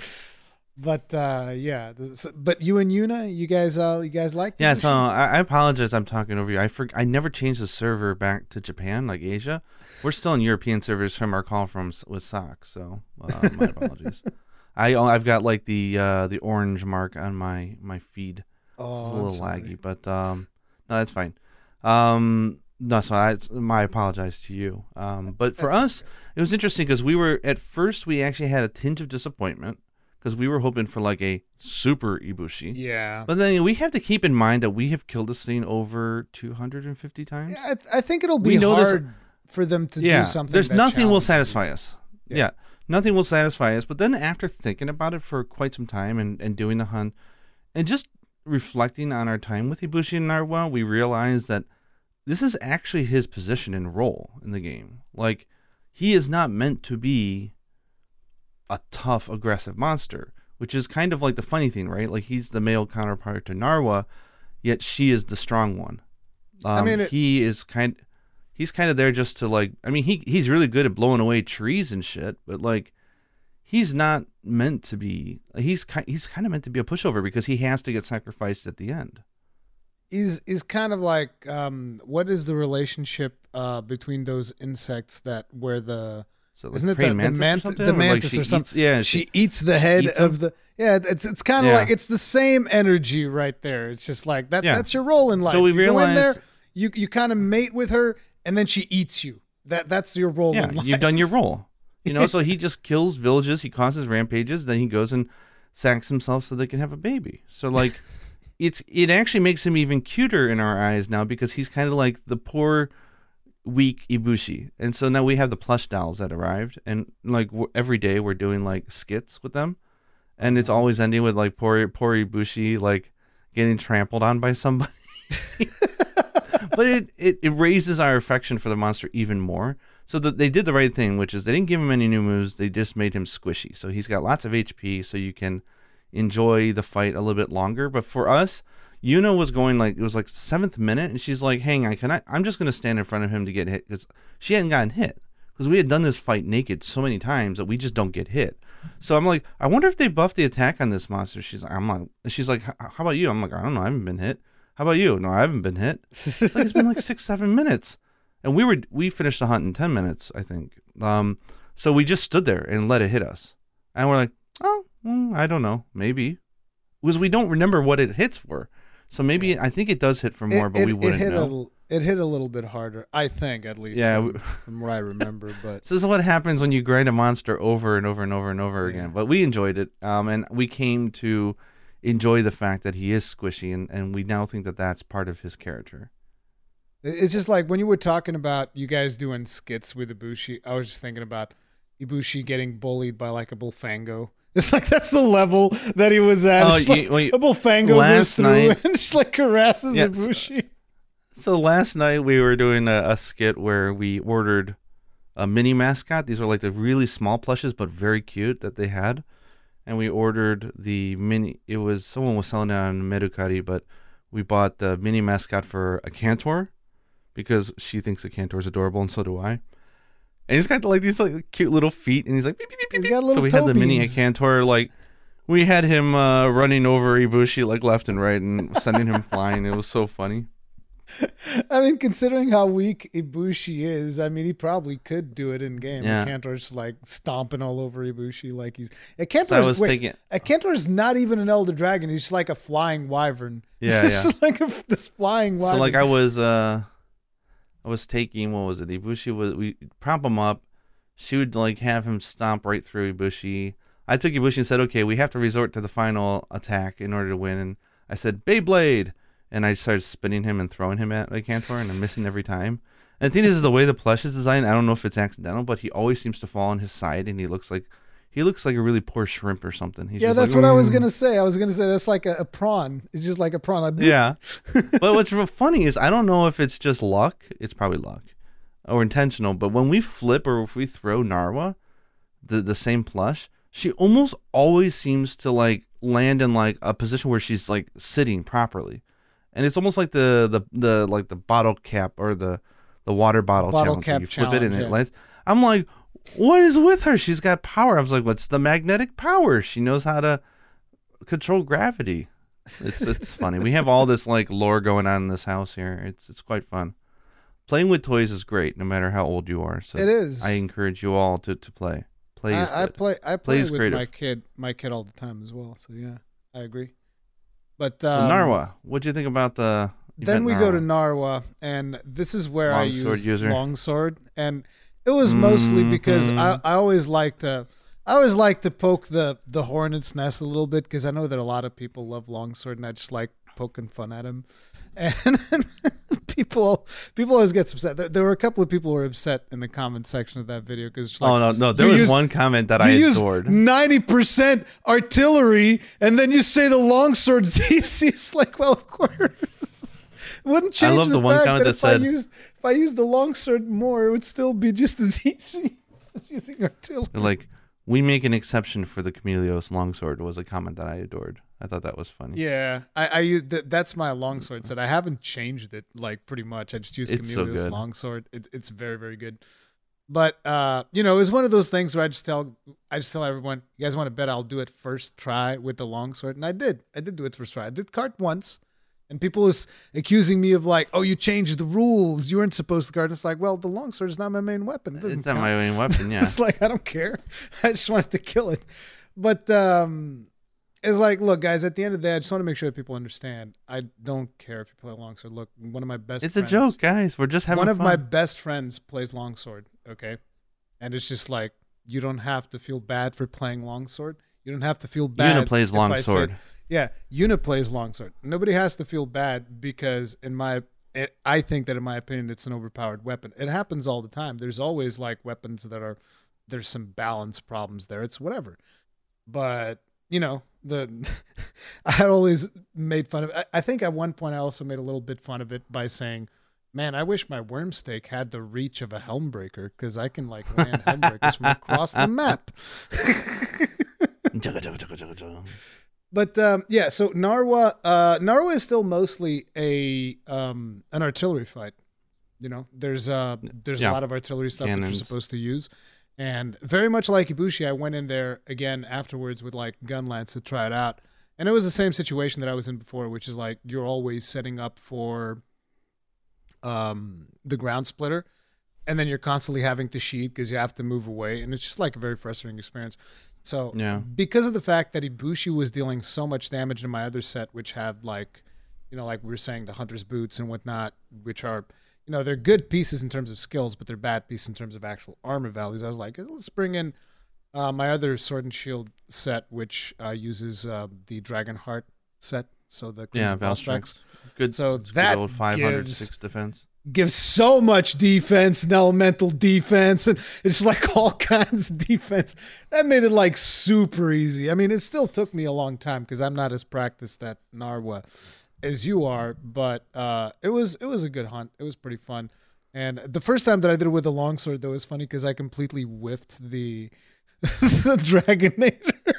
But uh, yeah, but you and Yuna, you guys, uh, you guys like? Yeah, so I, I apologize. I'm talking over you. I for, I never changed the server back to Japan, like Asia. We're still in European servers from our call from with Sock. So uh, my apologies. I I've got like the uh, the orange mark on my my feed. oh, It's a little laggy, but um, no, that's fine. Um, no, so I my apologize to you. Um, but for That's us, it was interesting because we were at first we actually had a tinge of disappointment because we were hoping for like a super Ibushi. Yeah. But then we have to keep in mind that we have killed this thing over 250 times. Yeah, I, I think it'll We be hard for them to Yeah, do something. there's that nothing will satisfy you. us. Yeah. Yeah. nothing will satisfy us. But then after thinking about it for quite some time and, and doing the hunt and just reflecting on our time with Ibushi and Narwa, we realized that this is actually his position and role in the game. Like, he is not meant to be a tough, aggressive monster, which is kind of like the funny thing, right? Like, he's the male counterpart to Narwa, yet she is the strong one. Um, I mean, it- he is kind. He's kind of there just to like. I mean, he he's really good at blowing away trees and shit, but like, he's not meant to be. He's kind. he's kind of meant to be a pushover because he has to get sacrificed at the end. Is is kind of like um, what is the relationship uh, between those insects that where the So like Isn't it the- the mantis or something? Or, like, she or some- eats- yeah, she eats the head eats of the yeah it's it's kind of Yeah. like it's the same energy right there. It's just like that Yeah. that's your role in life. So we you go in there, you you kind of mate with her, and then she eats you. That that's your role yeah, in life. you've done your role. You know, so he just kills villages, he causes rampages, then he goes and sacks himself so they can have a baby. So like it's it actually makes him even cuter in our eyes now because he's kind of like the poor weak Ibushi. And so now we have the plush dolls that arrived and like every day we're doing like skits with them. And it's mm-hmm. always ending with like poor poor Ibushi like getting trampled on by somebody. but it, it, it raises our affection for the monster even more. So that they did the right thing, which is they didn't give him any new moves. They just made him squishy. So he's got lots of HP, so you can enjoy the fight a little bit longer. But for us, Yuna was going like it was like seventh minute, and she's like, "Hang on, can I? I'm just gonna stand in front of him to get hit because she hadn't gotten hit because we had done this fight naked so many times that we just don't get hit." So I'm like, I wonder if they buffed the attack on this monster. She's like, I'm like, she's like, how about you? I'm like, I don't know, I haven't been hit. How about you? No, I haven't been hit. It's like it's been like six, seven minutes, and we were we finished the hunt in ten minutes, I think. Um, so we just stood there and let it hit us, and we're like, oh, mm, I don't know, maybe, because we don't remember what it hits for. So maybe I think it does hit for more, it, but it, we wouldn't it hit know. a it hit a little bit harder. I think at least. Yeah, from, from what I remember, but So this is what happens when you grind a monster over and over and over and over Yeah. again. But we enjoyed it, um, and we came to enjoy the fact that he is squishy, and, and we now think that that's part of his character. It's just like when you were talking about you guys doing skits with Ibushi, I was just thinking about Ibushi getting bullied by like a Bullfango. It's like that's the level that he was at. Oh, It's like you- well, a Bullfango goes through night- and just like harasses Yeah, Ibushi. So last night we were doing a, a skit where we ordered a mini mascot. These were like the really small plushes, but very cute that they had. And we ordered the mini. It was someone was selling it on Mercari, but we bought the mini mascot for a Cantor because she thinks a Cantor is adorable, and so do I. And he's got like these like cute little feet, and he's like. Beep, beep, beep, He's beep, got little so we had the mini beans. Cantor like we had him uh, running over Ibushi like left and right and sending him flying. It was so funny. I mean, considering how weak Ibushi is, I mean, he probably could do it in game. Yeah. Kantor's like stomping all over Ibushi like he's. So I Kantor's was wait, thinking, uh, not even an elder dragon. He's just like a flying wyvern. Yeah, yeah. like a, this flying wyvern. so like I was, uh, I was taking what was it? Ibushi was we prop him up. She would like have him stomp right through Ibushi. I took Ibushi and said, "Okay, we have to resort to the final attack in order to win." And I said, "Beyblade," and I started spinning him and throwing him at like Kantor, and I'm missing every time. And the thing is, the way the plush is designed, I don't know if it's accidental, but he always seems to fall on his side, and he looks like he looks like a really poor shrimp or something. He's yeah, that's like, what I was "Mm." gonna say. I was gonna say that's like a, a prawn. It's just like a prawn. Yeah. but what's funny is I don't know if it's just luck. It's probably luck or intentional. But when we flip or if we throw Narwa, the the same plush, she almost always seems to like land in like a position where she's like sitting properly, and it's almost like the the the like the bottle cap or the the water bottle, Bottle challenge. cap you flip it and challenge, it lands. I'm like, what is with her? She's got power. I was like, what's the magnetic power? She knows how to control gravity. It's it's funny. We have all this like lore going on in this house here. It's it's quite fun. Playing with toys is great, no matter how old you are. So It is. I encourage you all to, to play. Play is I, I play. I play is with creative. my kid. My kid all the time as well. So yeah, I agree. But So um, Narwa, what do you think about the? Then we go to Narwa? Narwa, and this is where I user. longsword, and it was mostly because I, Mhm. I always like to I always like to poke the the hornet's nest a little bit because I know that a lot of people love longsword, and I just like poking fun at him, and people people always get upset. There, there were a couple of people who were upset in the comment section of that video because like, oh no, no, there was used- one comment that I use adored. ninety percent artillery, and then you say the longsword's easy. It's like, well, of course. Wouldn't change love the, the one fact comment that that if I said- used if I used the longsword more, it would still be just as easy as using artillery. Like, we make an exception for the Chameleos longsword was a comment that I adored. I thought that was funny. Yeah, I, I use that. That's my longsword set. I haven't changed it like pretty much. I just use It's so good. longsword. It, it's very very good. But uh, you know, it's one of those things where I just tell I just tell everyone, you guys want to bet I'll do it first try with the longsword, and I did. I did do it first try. I did cart once, and people was accusing me of like, oh, you changed the rules. You weren't supposed to cart. It's like, well, the longsword is not my main weapon. It doesn't It's not count. my main weapon, yeah. it's like I don't care. I just wanted to kill it. But um it's like, look, guys, at the end of the day, I just want to make sure that people understand. I don't care if you play longsword. Look, one of my best it's a friends, joke, guys. We're just having one of fun. my best friends plays longsword, okay? And it's just like you don't have to feel bad for playing longsword. You don't have to feel bad. Una plays if I say- longsword. Yeah, Una plays longsword. Nobody has to feel bad because, in my, it, I think that in my opinion, it's an overpowered weapon. It happens all the time. There's always like weapons that are, there's some balance problems there. It's whatever, but you know the, I had always made fun of. I, I think at one point I also made a little bit fun of it by saying. Man, I wish my Wyvernstake had the reach of a helmbreaker because I can like land helmbreakers from across the map. But um, yeah, so Narwa, uh, Narwa is still mostly a um, an artillery fight. You know, there's uh, there's Yeah. a lot of artillery stuff that you're supposed to use, and very much like Ibushi, I went in there again afterwards with like gun lance to try it out, and it was the same situation that I was in before, which is like you're always setting up for um, the ground splitter, and then you're constantly having to sheet because you have to move away, and it's just like a very frustrating experience. So Yeah. because of the fact that Ibushi was dealing so much damage in my other set, which had like, you know, like we were saying, the hunter's boots and whatnot, which are, you know, they're good pieces in terms of skills, but they're bad pieces in terms of actual armor values. I was like, let's bring in uh, my other sword and shield set, which uh, uses uh, the Dragon Heart set. So the Yeah, Valstrax Good. So it's good that old 500 gives- defense. Gives so much defense and elemental defense and it's like all kinds of defense. That made it like super easy. I mean it still took me a long time because i'm not as practiced at narwa as you are but uh it was it was a good hunt. It was pretty fun. And the first time that i did it with a longsword though was funny because i completely whiffed the the dragonator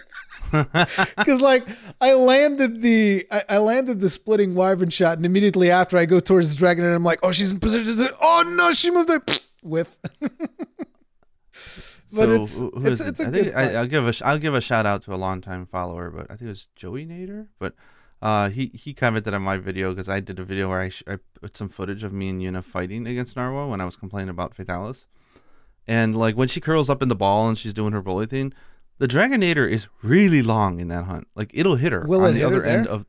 because like I landed the I, I landed the splitting wyvern shot, and immediately after I go towards the dragon, and I'm like, oh, she's in position. Oh no, she moved the whiff. But So, it's it's it? it's a I good. I, I'll give a I'll give a shout out to a longtime follower, but I think it was Joey Nader. But uh, he he commented on my video because I did a video where I, sh- I put some footage of me and Yuna fighting against Narwa when I was complaining about Fatalis, and like when she curls up in the ball and she's doing her bully thing, the Dragonator is really long in that hunt. Like it'll hit her Will on it the hit her other end of.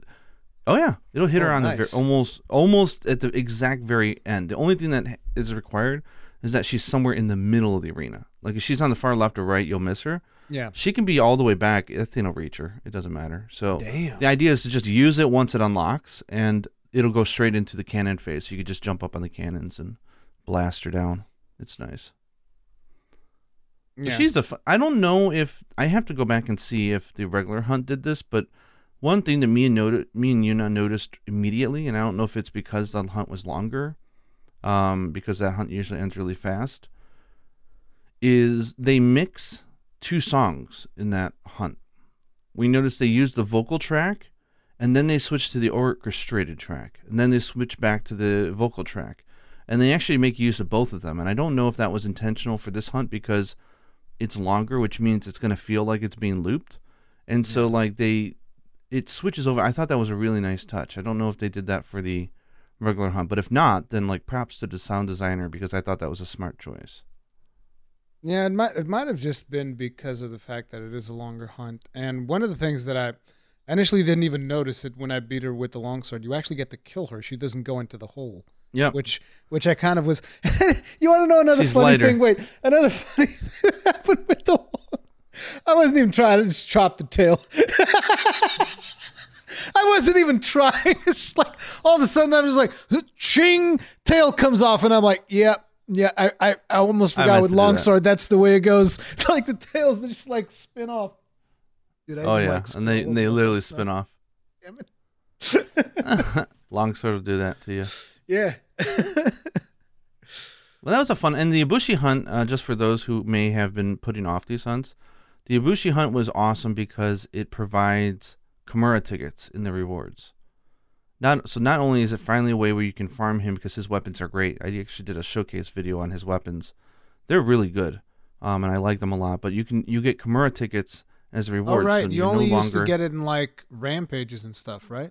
Oh yeah, it'll hit her Oh, on the nice. ver- almost almost at the exact very end. The only thing that is required is that she's somewhere in the middle of the arena. Like if she's on the far left or right, you'll miss her. Yeah. She can be all the way back. That thing will reach her. It doesn't matter. So Damn. the idea is to just use it once it unlocks, and it'll go straight into the cannon phase. So you could just jump up on the cannons and blast her down. It's nice. Yeah. She's a. F- I don't know if I have to go back and see if the regular hunt did this, but one thing that me and noted, me and Yuna noticed immediately, and I don't know if it's because the hunt was longer, um, because that hunt usually ends really fast, is they mix two songs in that hunt. We noticed they used the vocal track, and then they switch to the orchestrated track, and then they switch back to the vocal track, and they actually make use of both of them. And I don't know if that was intentional for this hunt because it's longer, which means it's going to feel like it's being looped, and so like they, it switches over. I thought that was a really nice touch. I don't know if they did that for the regular hunt, but if not, then like props to the sound designer because I thought that was a smart choice. Yeah, it might it might have just been because of the fact that it is a longer hunt. And one of the things that I initially didn't even notice it when I beat her with the longsword, you actually get to kill her. She doesn't go into the hole. Yeah. Which which I kind of was You want to know another She's funny lighter. thing? Wait, another funny thing happened with the I wasn't even trying to just chop the tail. I wasn't even trying. It's just like all of a sudden I'm just like ching tail comes off and I'm like, yep. Yeah, I, I, I almost forgot meant with to that. longsword. That's the way it goes. like the tails, they just like spin off. Dude, I Oh yeah, like, and they and they literally spin off. Damn it. Long sword will do that to you. Yeah. Well, that was a fun. And the Ibushi hunt, uh, just for those who may have been putting off these hunts, the Ibushi hunt was awesome because it provides Kamura tickets in the rewards. Not so. Not only is it finally a way where you can farm him because his weapons are great. I actually did a showcase video on his weapons. They're really good, um, and I like them a lot. But you can you get Kamura tickets as a All reward. right. so you only no used to get it in like rampages and stuff, right?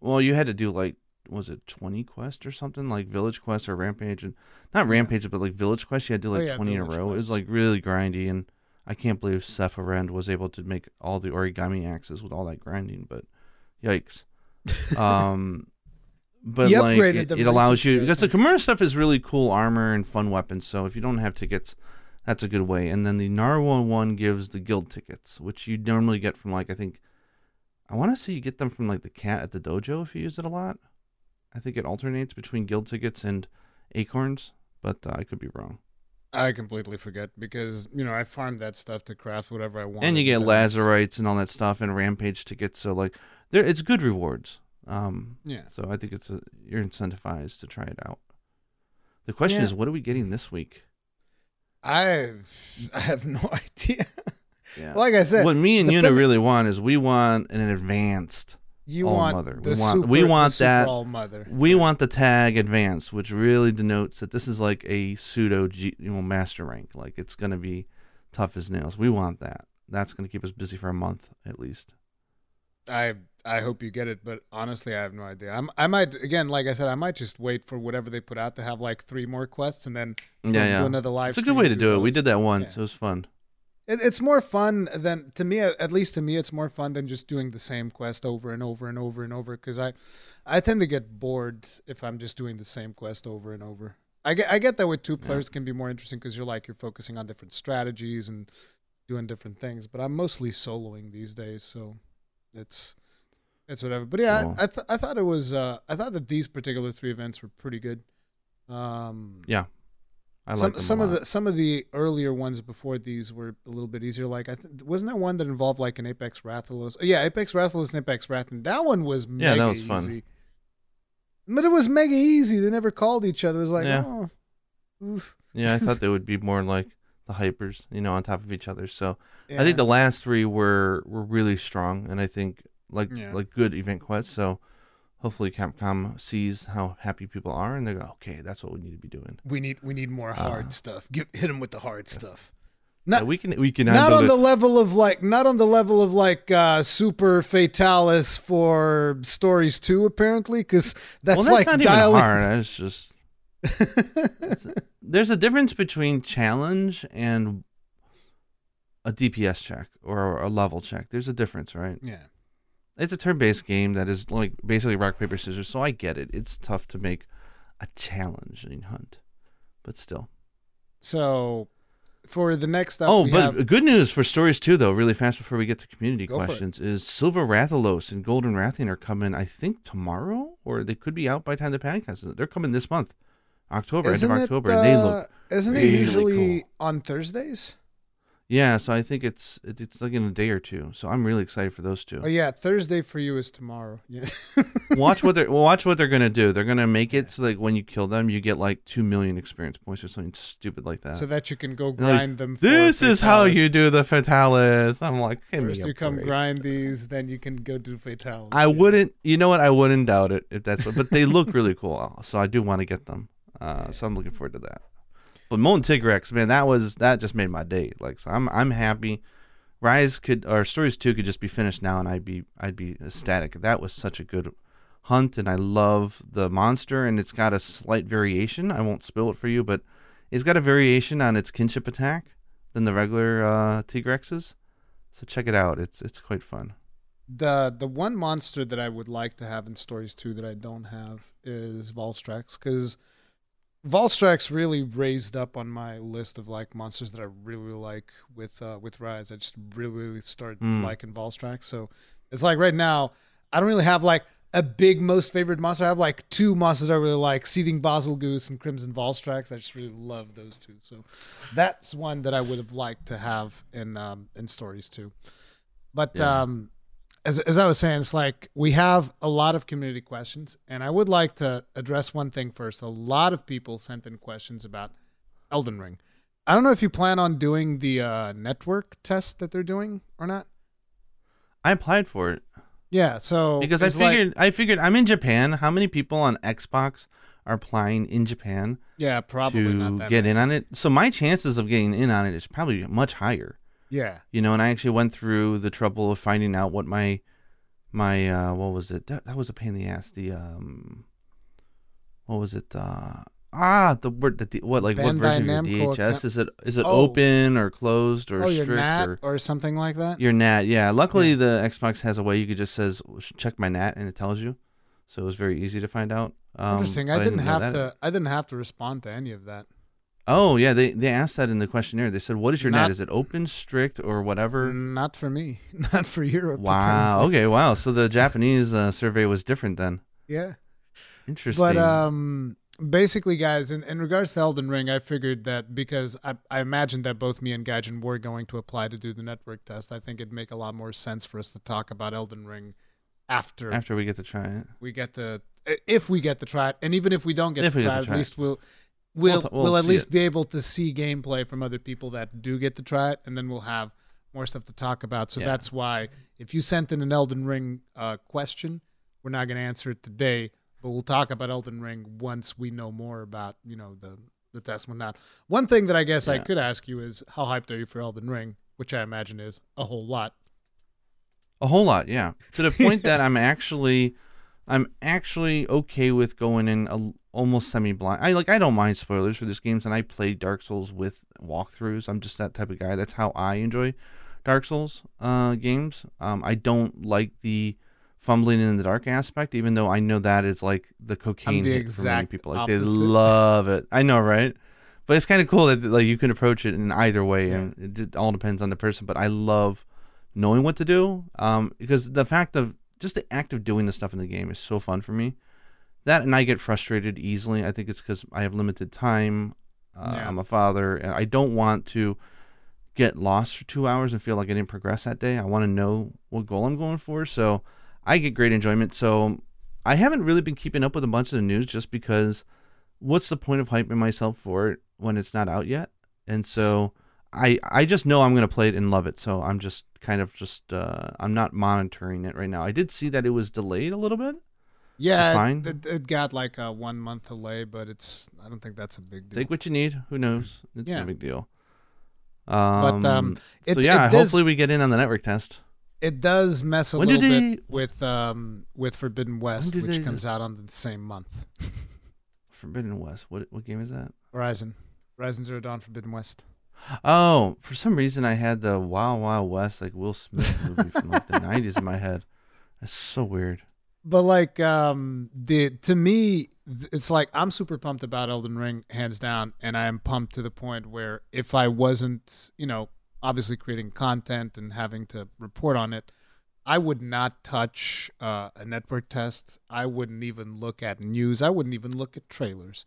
Well, you had to do like was it twenty quest or something like village quest or rampage and not rampage but like village quest. You had to do Oh, like yeah, twenty in a village row. It was like really grindy, and I can't believe Sephiroth was able to make all the origami axes with all that grinding. But yikes. um, but He like it, it allows you because the. Kamura stuff is really cool armor and fun weapons. So if you don't have tickets, that's a good way. And then the Narwa one gives the guild tickets, which you normally get from like I think I want to say you get them from like the cat at the dojo if you use it a lot. I think it alternates between guild tickets and acorns, but uh, I could be wrong. I completely forget because you know I farmed that stuff to craft whatever I want. and you get lazarites and all that stuff and rampage tickets. So like, there it's good rewards. Um, Yeah. so I think it's a, you're incentivized to try it out. The question Yeah. is, what are we getting this week? I I have no idea. Yeah. like I said, what me and Yuna really want is we want an advanced. You All want Mother. the We want- super, we want super that- all mother. We want the tag advanced, which really denotes that this is like a pseudo G, you know, master rank. Like it's gonna be tough as nails. We want that. That's gonna keep us busy for a month at least. I I hope you get it, but honestly, I have no idea. I'm I might again, like I said, I might just wait for whatever they put out to have like three more quests and then Yeah, do yeah. another live. It's a good way to do it. We did that once. Yeah. It was fun. It, it's more fun than to me. At least to me, it's more fun than just doing the same quest over and over and over and over. Because I, I tend to get bored if I'm just doing the same quest over and over. I get I get that with two players can be more interesting because you're like you're focusing on different strategies and doing different things. But I'm mostly soloing these days, so it's it's whatever. But yeah, Cool. I I, th- I thought it was uh, I thought that these particular three events were pretty good. Um, Yeah. I some like some of the some of the earlier ones before these were a little bit easier. Like I th- wasn't there one that involved like an Apex Rathalos? Oh, yeah, Apex Rathalos and Apex Wrath, and that one was Yeah, mega that was fun. easy. But it was mega easy. They never called each other. It was like, Yeah. oh, oof. Yeah, I thought they would be more like the hypers, you know, on top of each other. So Yeah. I think the last three were were really strong, and I think like Yeah. like good event quests. So hopefully Capcom sees how happy people are, and they go, okay, that's what we need to be doing. we need we need more hard Uh, stuff. Give hit them with the hard stuff. Not, Yeah, we can we can not on it. the level of like not on the level of like uh super fatalis for stories 2 apparently cuz that's, well, that's like not dialing even hard. It's just there's a difference between challenge and a DPS check or a level check. There's a difference, right? yeah It's a turn-based game that is like basically rock paper scissors, so I get it. It's tough to make a challenging hunt, but still. so for the next up Oh, but have good news for stories too, though. Really fast before we get to community Go questions, is Silver Rathalos and Golden Rathian are coming. I think tomorrow, or they could be out by the time the podcast. is- They're coming this month, October, isn't end of it, October, and they look. uh, isn't it usually cool. on Thursdays? Yeah, so I think it's it, it's like in a day or two. So I'm really excited for those two. Oh yeah, Thursday for you is tomorrow. Yeah. watch what they're watch what they're gonna do. They're gonna make it so like when you kill them, you get like two million experience points or something stupid like that. so that you can go They're like, grind them. For this is how you do the fatalis. I'm like, First you come break. grind these, then you can go do fatalis. I yeah. wouldn't. You know what? I wouldn't doubt it if that's. But they look really cool, so I do want to get them. Uh, so I'm looking forward to that. But Molten Tigrex, man, that was that just made my day. Like, so I'm I'm happy. Rise could or Stories Two could just be finished now, and I'd be I'd be ecstatic. That was such a good hunt, and I love the monster, and it's got a slight variation. I won't spill it for you, but it's got a variation on its kinship attack than the regular uh, Tigrexes. So check it out. It's it's quite fun. The the one monster that I would like to have in stories two that I don't have is Valstrax because Valstrax really raised up on my list of like monsters that I really, really like with uh, with Rise. I just really really started Mm. liking Valstrax. So it's like right now I don't really have like a big most favorite monster. I have like two monsters I really like: Seething Bazelgeuse and Crimson Valstrax. I just really love those two. So that's one that I would have liked to have in um, in stories too. But Yeah. um, as as I was saying, it's like we have a lot of community questions, and I would like to address one thing first. A lot of people sent in questions about Elden Ring. I don't know if you plan on doing the uh, network test that they're doing or not. I applied for it. Yeah, so because I it's like- figured I figured I'm in Japan. How many people on Xbox are applying in Japan yeah, probably to not that get many. in on it? So my chances of getting in on it is probably much higher. Yeah, You know, and I actually went through the trouble of finding out what my my uh what was it? That, that was a pain in the ass. The um what was it? Uh ah the word that the what like what Bandai version of Namco your DHS is it is it Oh. open or closed or oh, strict your NAT or or something like that. your NAT, yeah. Luckily, the Xbox has a way you could just says check my NAT and it tells you, so it was very easy to find out. Um, Interesting. but I didn't have to. I didn't have to respond to any of that. Oh yeah, they they asked that in the questionnaire. They said, "What is your Not- NAT? Is it open, strict, or whatever?" Not for me. Not for Europe. Wow. Okay. Wow. So the Japanese uh, survey was different then. Yeah. Interesting. But um, basically, guys, in, in regards to Elden Ring, I figured that because I, I imagined that both me and Gaijin were going to apply to do the network test, I think it'd make a lot more sense for us to talk about Elden Ring after, after we get to try it, we get to, if we get to try it, and even if we don't get If to try it, at least we'll. We'll, We'll we'll, at least it. be able to see gameplay from other people that do get to try it, and then we'll have more stuff to talk about. So Yeah. that's why if you sent in an Elden Ring uh, question, we're not going to answer it today, but we'll talk about Elden Ring once we know more about you know the the test and whatnot. One thing that I guess I could ask you is how hyped are you for Elden Ring, which I imagine is a whole lot. a whole lot, yeah. To the point that I'm actually, I'm actually okay with going in a, almost semi-blind. I like I don't mind spoilers for these games, and I play Dark Souls with walkthroughs. I'm just that type of guy. That's how I enjoy Dark Souls uh, games. Um, I don't like the fumbling in the dark aspect, even though I know that is like the cocaine the hit for many people. Like opposite. they love it. I know, right? But it's kind of cool that like you can approach it in either way, and it all depends on the person. But I love knowing what to do, um, because the fact of just the act of doing the stuff in the game is so fun for me. That and I get frustrated easily. I think it's because I have limited time. Uh, Yeah. I'm a father, and I don't want to get lost for two hours and feel like I didn't progress that day. I want to know what goal I'm going for. So I get great enjoyment. So I haven't really been keeping up with a bunch of the news just because what's the point of hyping myself for it when it's not out yet? And so I I just know I'm gonna play it and love it. So I'm just kind of just uh, I'm not monitoring it right now. I did see that it was delayed a little bit. Yeah. It, it, it got like a one month delay, but it's I don't think that's a big deal. Take what you need. Who knows? It's Yeah. no big deal. Um, But um, it, so yeah, does, hopefully we get in on the network test. it does mess a When little they- bit with um with Forbidden West, which they- comes out on the same month. Forbidden West. What what game is that? Horizon, Horizon Zero Dawn, Forbidden West. Oh, for some reason I had the Wild Wild West like Will Smith movie from like the '90s in my head. That's so weird. But like um the to me it's like I'm super pumped about Elden Ring hands down and I am pumped to the point where if I wasn't, you know, obviously creating content and having to report on it, I would not touch uh, a network test. I wouldn't even look at news. I wouldn't even look at trailers.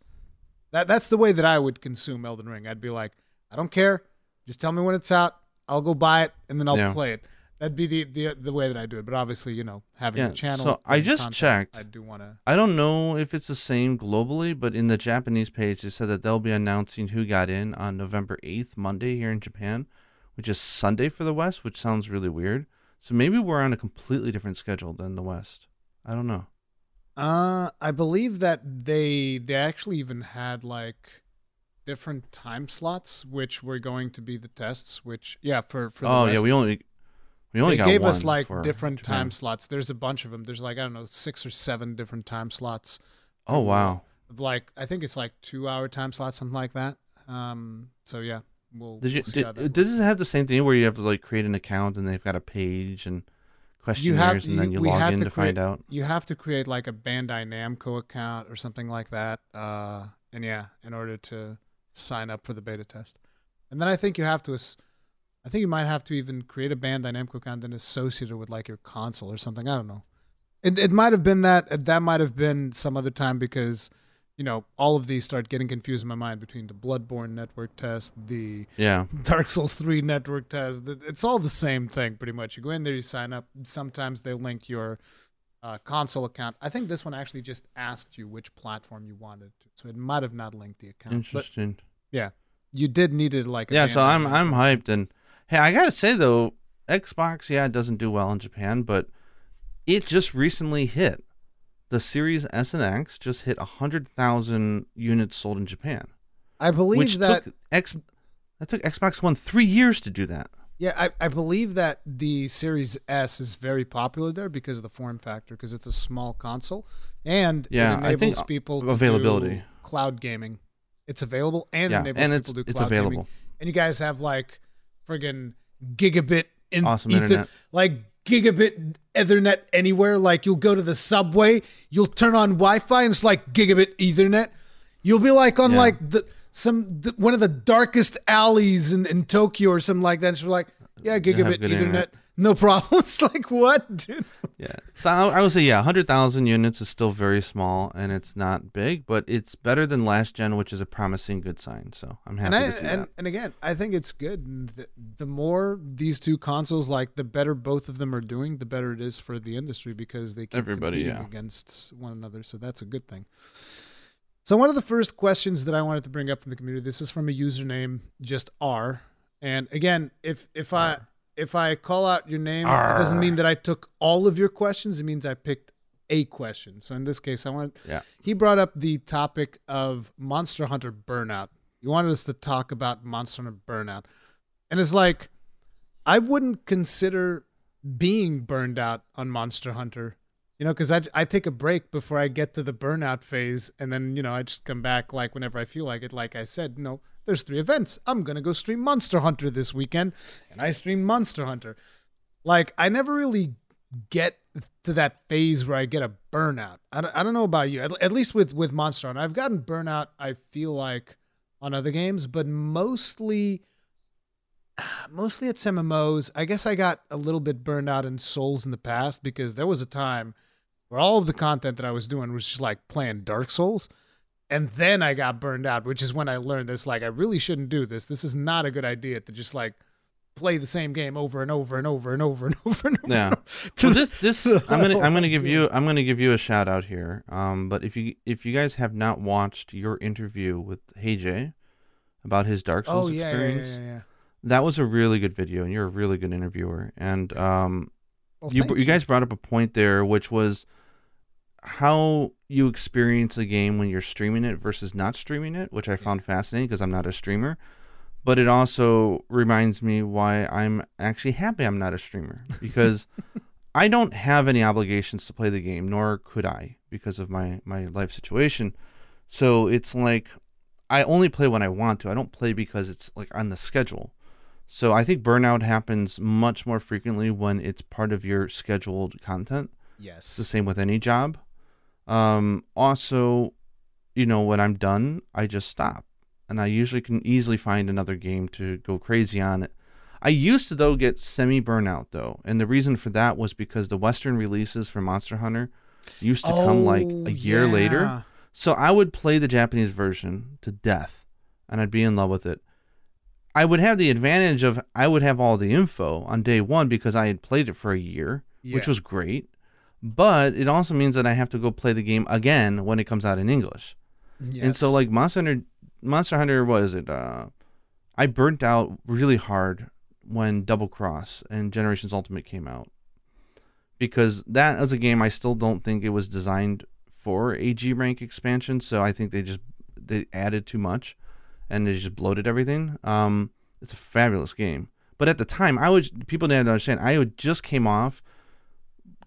That that's the way that I would consume Elden Ring. I'd be like, I don't care. Just tell me when it's out. I'll go buy it and then I'll Yeah. play it. That'd be the, the the way that I do it. But obviously, you know, having Yeah, the channel. so I just content, checked. I do want to. I don't know if it's the same globally, but in the Japanese page, they said that they'll be announcing who got in on November 8th, Monday here in Japan, which is Sunday for the West, which sounds really weird. So maybe we're on a completely different schedule than the West. I don't know. Uh, I believe that they they actually even had like different time slots, which were going to be the tests. Which yeah, for for the oh, West, yeah, we only we only they gave us like different Japan. time slots. There's a bunch of them. There's like I don't know six or seven different time slots. Oh, wow. Like I think it's like two hour time slots, something like that. Um. So yeah, we'll. Did you did, does it have the same thing where you have to like create an account and they've got a page and questionnaires and then you- you log in to to, find create- out? you have to create like a Bandai Namco account or something like that. Uh, and yeah, in order to sign up for the beta test. And then I think you have to, as- I think you might have to even create a band Namco account and associate it with like your console or something. I don't know. It it might have been that that might have been some other time because, you know, all of these start getting confused in my mind between the Bloodborne network test, the Yeah. Dark Souls 3 network test. It's all the same thing, pretty much. You go in there, you sign up. Sometimes they link your uh, console account. I think this one actually just asked you which platform you wanted to. So it might have not linked the account. But Interesting. you did need it like a yeah, so I'm I'm hyped and hey, I gotta say though, Xbox, yeah, it doesn't do well in Japan, but it just recently hit. The Series S and X just hit hundred thousand units sold in Japan, I believe that. X that took Xbox One three years to do that. Yeah, I, I believe that the Series S is very popular there because of the form factor, because it's a small console and Yeah, it I think enables people to availability. do cloud gaming. It's available and Yeah, enables and people to do it's cloud gaming. available. And you guys have like friggin' gigabit in Awesome ether, internet. like gigabit Ethernet anywhere. Like you'll go to the subway, you'll turn on Wi-Fi, and it's like gigabit Ethernet. You'll be like on Yeah. like the some the, one of the darkest alleys in, in Tokyo or something like that. And you're like, yeah, gigabit Ethernet, internet. No problems. Like what, dude? Yeah. So I, I would say yeah, hundred thousand units is still very small and it's not big, but it's better than last gen, which is a promising good sign. So I'm happy And I to see and, that. and again, I think it's good. The, the more these two consoles, like the better both of them are doing, the better it is for the industry because they keep Everybody, competing yeah. against one another. So that's a good thing. So one of the first questions that I wanted to bring up from the community, this is from a username just R. And again, if if I if I call out your name, it doesn't mean that I took all of your questions. It means I picked a question. So in this case, I want Yeah. he brought up the topic of Monster Hunter Burnout. He wanted us to talk about Monster Hunter Burnout. And it's like, I wouldn't consider being burned out on Monster Hunter, you know, because I, I take a break before I get to the burnout phase. And then, you know, I just come back like whenever I feel like it. Like I said, no, there's three events. I'm to go stream Monster Hunter this weekend. And I stream Monster Hunter. Like, I never really get to that phase where I get a burnout. I don't, I don't know about you. At, at least with with Monster Hunter, I've gotten burnout. I feel like on other games, but mostly mostly it's MMOs. I guess I got a little bit burned out in Souls in the past because there was a time where all of the content that I was doing was just like playing Dark Souls. And then I got burned out, which is when I learned this like I really shouldn't do this. This is not a good idea to just like play the same game over and over and over and over and over and over. Yeah. to Well, this this I'm gonna I'm gonna give you I'm gonna give you a shout out here. Um, but if you if you guys have not watched your interview with Hey Jay about his Dark Oh Souls yeah, yeah, experience, yeah, yeah. that was a really good video, and you're a really good interviewer. And um, Well, you you guys brought up a point there, which was how you experience a game when you're streaming it versus not streaming it, which I found fascinating because I'm not a streamer. but it also reminds me why I'm actually happy I'm not a streamer because I don't have any obligations to play the game, nor could I because of my my life situation. So it's like I only play when I want to. I don't play because it's like on the schedule. So I think burnout happens much more frequently when it's part of your scheduled content. Yes. It's the same with any job. Um, also, you know, when I'm done, I just stop. And I usually can easily find another game to go crazy on it. I used to though get semi burnout though, and the reason for that was because the Western releases for Monster Hunter used to come like Oh, a year later. So I would play the Japanese version to death, and I'd be in love with it. I would have the advantage of I would have all the info on day one because I had played it for a year, which was great. But it also means that I have to go play the game again when it comes out in English. And so like Monster Hunter, Monster Hunter, what is it? Uh, I burnt out really hard when Double Cross and Generations Ultimate came out because that was a game I still don't think it was designed for a G rank expansion. So I think they just they added too much and they just bloated everything. Um, it's a fabulous game, but at the time I was people didn't understand. I would just came off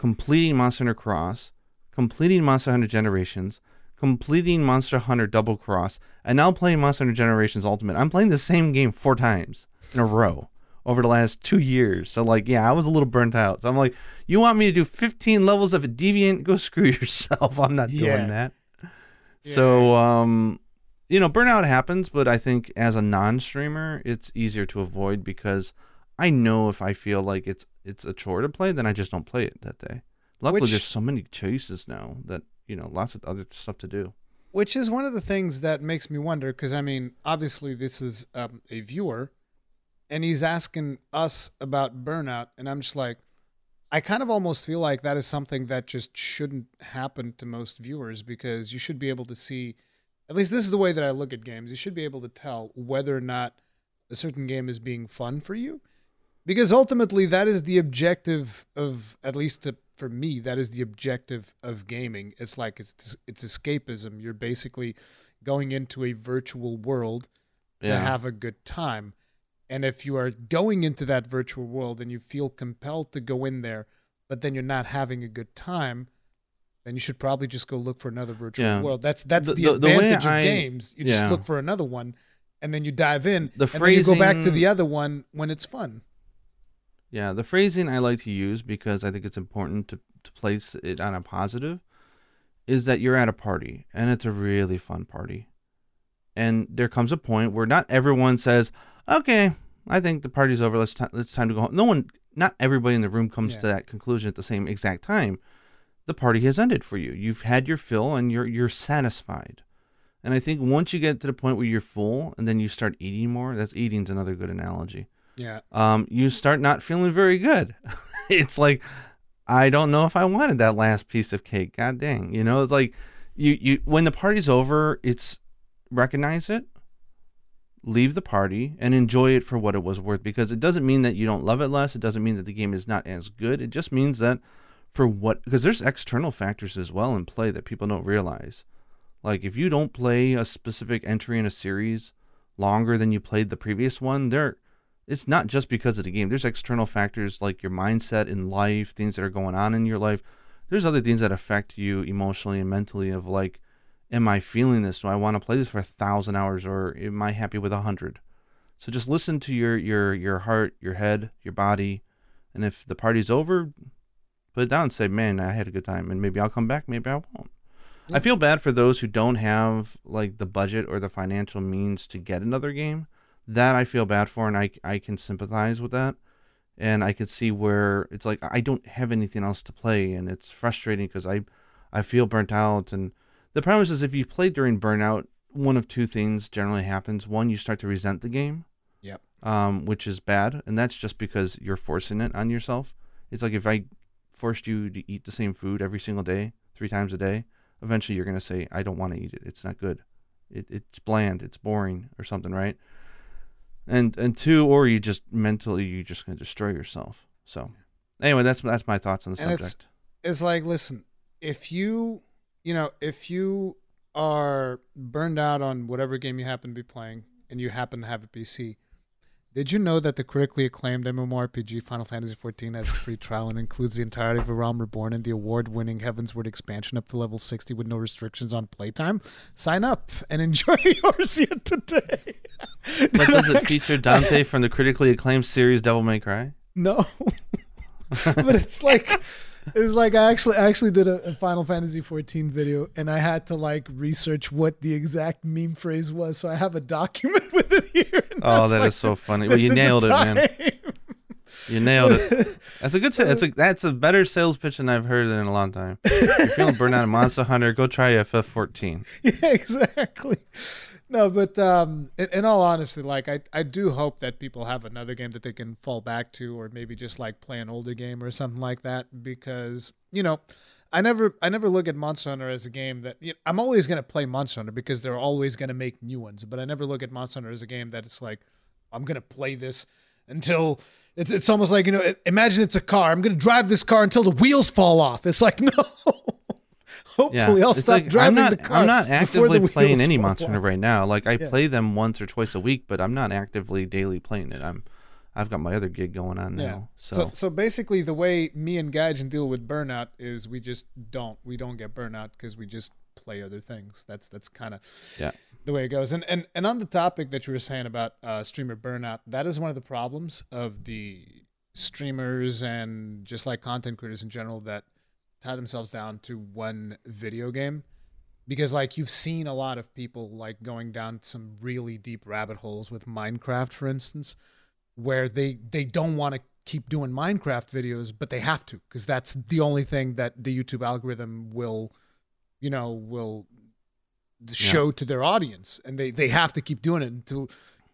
completing Monster Hunter Cross, completing Monster Hunter Generations, completing Monster Hunter Double Cross, and now playing Monster Hunter Generations Ultimate. I'm playing the same game four times in a row over the last two years. So like, yeah, I was a little burnt out. So I'm like, you want me to do 15 levels of a deviant? Go screw yourself. I'm not Yeah. doing that. So um, you know, burnout happens, but I think as a non-streamer, it's easier to avoid because I know if I feel like it's it's a chore to play, then I just don't play it that day. Luckily, Which- there's so many choices now that you know lots of other stuff to do. Which is one of the things that makes me wonder because I mean, obviously, this is um, a viewer and he's asking us about burnout. And I'm just like, I kind of almost feel like that is something that just shouldn't happen to most viewers because you should be able to see, at least this is the way that I look at games, you should be able to tell whether or not a certain game is being fun for you. Because ultimately, that is the objective of, at least to, for me, that is the objective of gaming. It's like it's it's escapism. You're basically going into a virtual world to have a good time. And if you are going into that virtual world and you feel compelled to go in there, but then you're not having a good time, then you should probably just go look for another virtual Yeah. world. That's that's The- the, the- advantage I- of games. You just look for another one, and then you dive in, The and then you go back to the other one when it's fun. Yeah, the phrasing I like to use because I think it's important to, to place it on a positive is that you're at a party and it's a really fun party. And there comes a point where not everyone says, "Okay, I think the party's over. Let's ti it's time to go home." No one, not everybody in the room comes Yeah. to that conclusion at the same exact time. The party has ended for you. You've had your fill and you're you're satisfied. And I think once you get to the point where you're full and then you start eating more, that's eating's another good analogy Yeah, um, you start not feeling very good. it's like, I don't know if I wanted that last piece of cake. God dang, you know, it's like you you when the party's over, it's recognize it, leave the party, and enjoy it for what it was worth. Because it doesn't mean that you don't love it less. It doesn't mean that the game is not as good. It just means that for what because there's external factors as well in play that people don't realize. Like if you don't play a specific entry in a series longer than you played the previous one, there it's not just because of the game. There's external factors like your mindset in life, things that are going on in your life. There's other things that affect you emotionally and mentally of like, am I feeling this? Do I want to play this for a thousand hours or am I happy with a hundred? So just listen to your your your heart, your head, your body, and if the party's over, put it down and say, Man, I had a good time and maybe I'll come back, maybe I won't. I feel bad for those who don't have like the budget or the financial means to get another game that I feel bad for, and I I can sympathize with that, and I can see where it's like I don't have anything else to play, and it's frustrating because I I feel burnt out, and the problem is, is if you play during burnout, one of two things generally happens: one, you start to resent the game, Yep. um, which is bad, and that's just because you're forcing it on yourself. It's like if I forced you to eat the same food every single day, three times a day, eventually you're gonna say, I don't want to eat it. It's not good. It, it's bland. It's boring or something, right? And and two, or you just mentally you're just gonna destroy yourself. So anyway, that's that's my thoughts on the And it's- subject. it's like listen if you you know if you are burned out on whatever game you happen to be playing and you happen to have a PC, did you know that the critically acclaimed MMORPG Final Fantasy XIV has a free trial and includes the entirety of A Realm Reborn and the award-winning Heavensward expansion up to level 60 with no restrictions on playtime? Sign up and enjoy yours yet today. But does it feature Dante from the critically acclaimed series Devil May Cry? No, but it's like it's like I actually I actually did a, a Final Fantasy 14 video and I had to like research what the exact meme phrase was, so I have a document with it here. Oh, that is like so funny. Well, you nailed it, man. You nailed it. That's a good. That's a that's a better sales pitch than I've heard in a long time. If you're feeling burnt out of Monster Hunter, go try FF14. yeah, exactly. No, but um, in, in all honesty, like I, I do hope that people have another game that they can fall back to, or maybe just like play an older game or something like that. Because you know, I never, I never look at Monster Hunter as a game that you know, I'm always gonna play Monster Hunter because they're always gonna make new ones. But I never look at Monster Hunter as a game that it's like I'm gonna play this until it's it's almost like you know, imagine it's a car. I'm gonna drive this car until the wheels fall off. It's like no. Hopefully, I'll It's stop like, driving I'm not, the car. I'm not actively playing any Monster. Hunter right now. Like I Yeah. play them once or twice a week, but I'm not actively daily playing it. I'm I've got my other gig going on now. Yeah. So, So, so basically, the way me and Gaijin deal with burnout is we just don't we don't get burnout because we just play other things. That's that's kind of Yeah. the way it goes. And and and on the topic that you were saying about uh, streamer burnout, that is one of the problems of the streamers and just like content creators in general that tie themselves down to one video game? Because like you've seen a lot of people like going down some really deep rabbit holes with Minecraft for instance where they they don't want to keep doing Minecraft videos but they have to cuz that's the only thing that the YouTube algorithm will you know will show to their audience and they they have to keep doing it until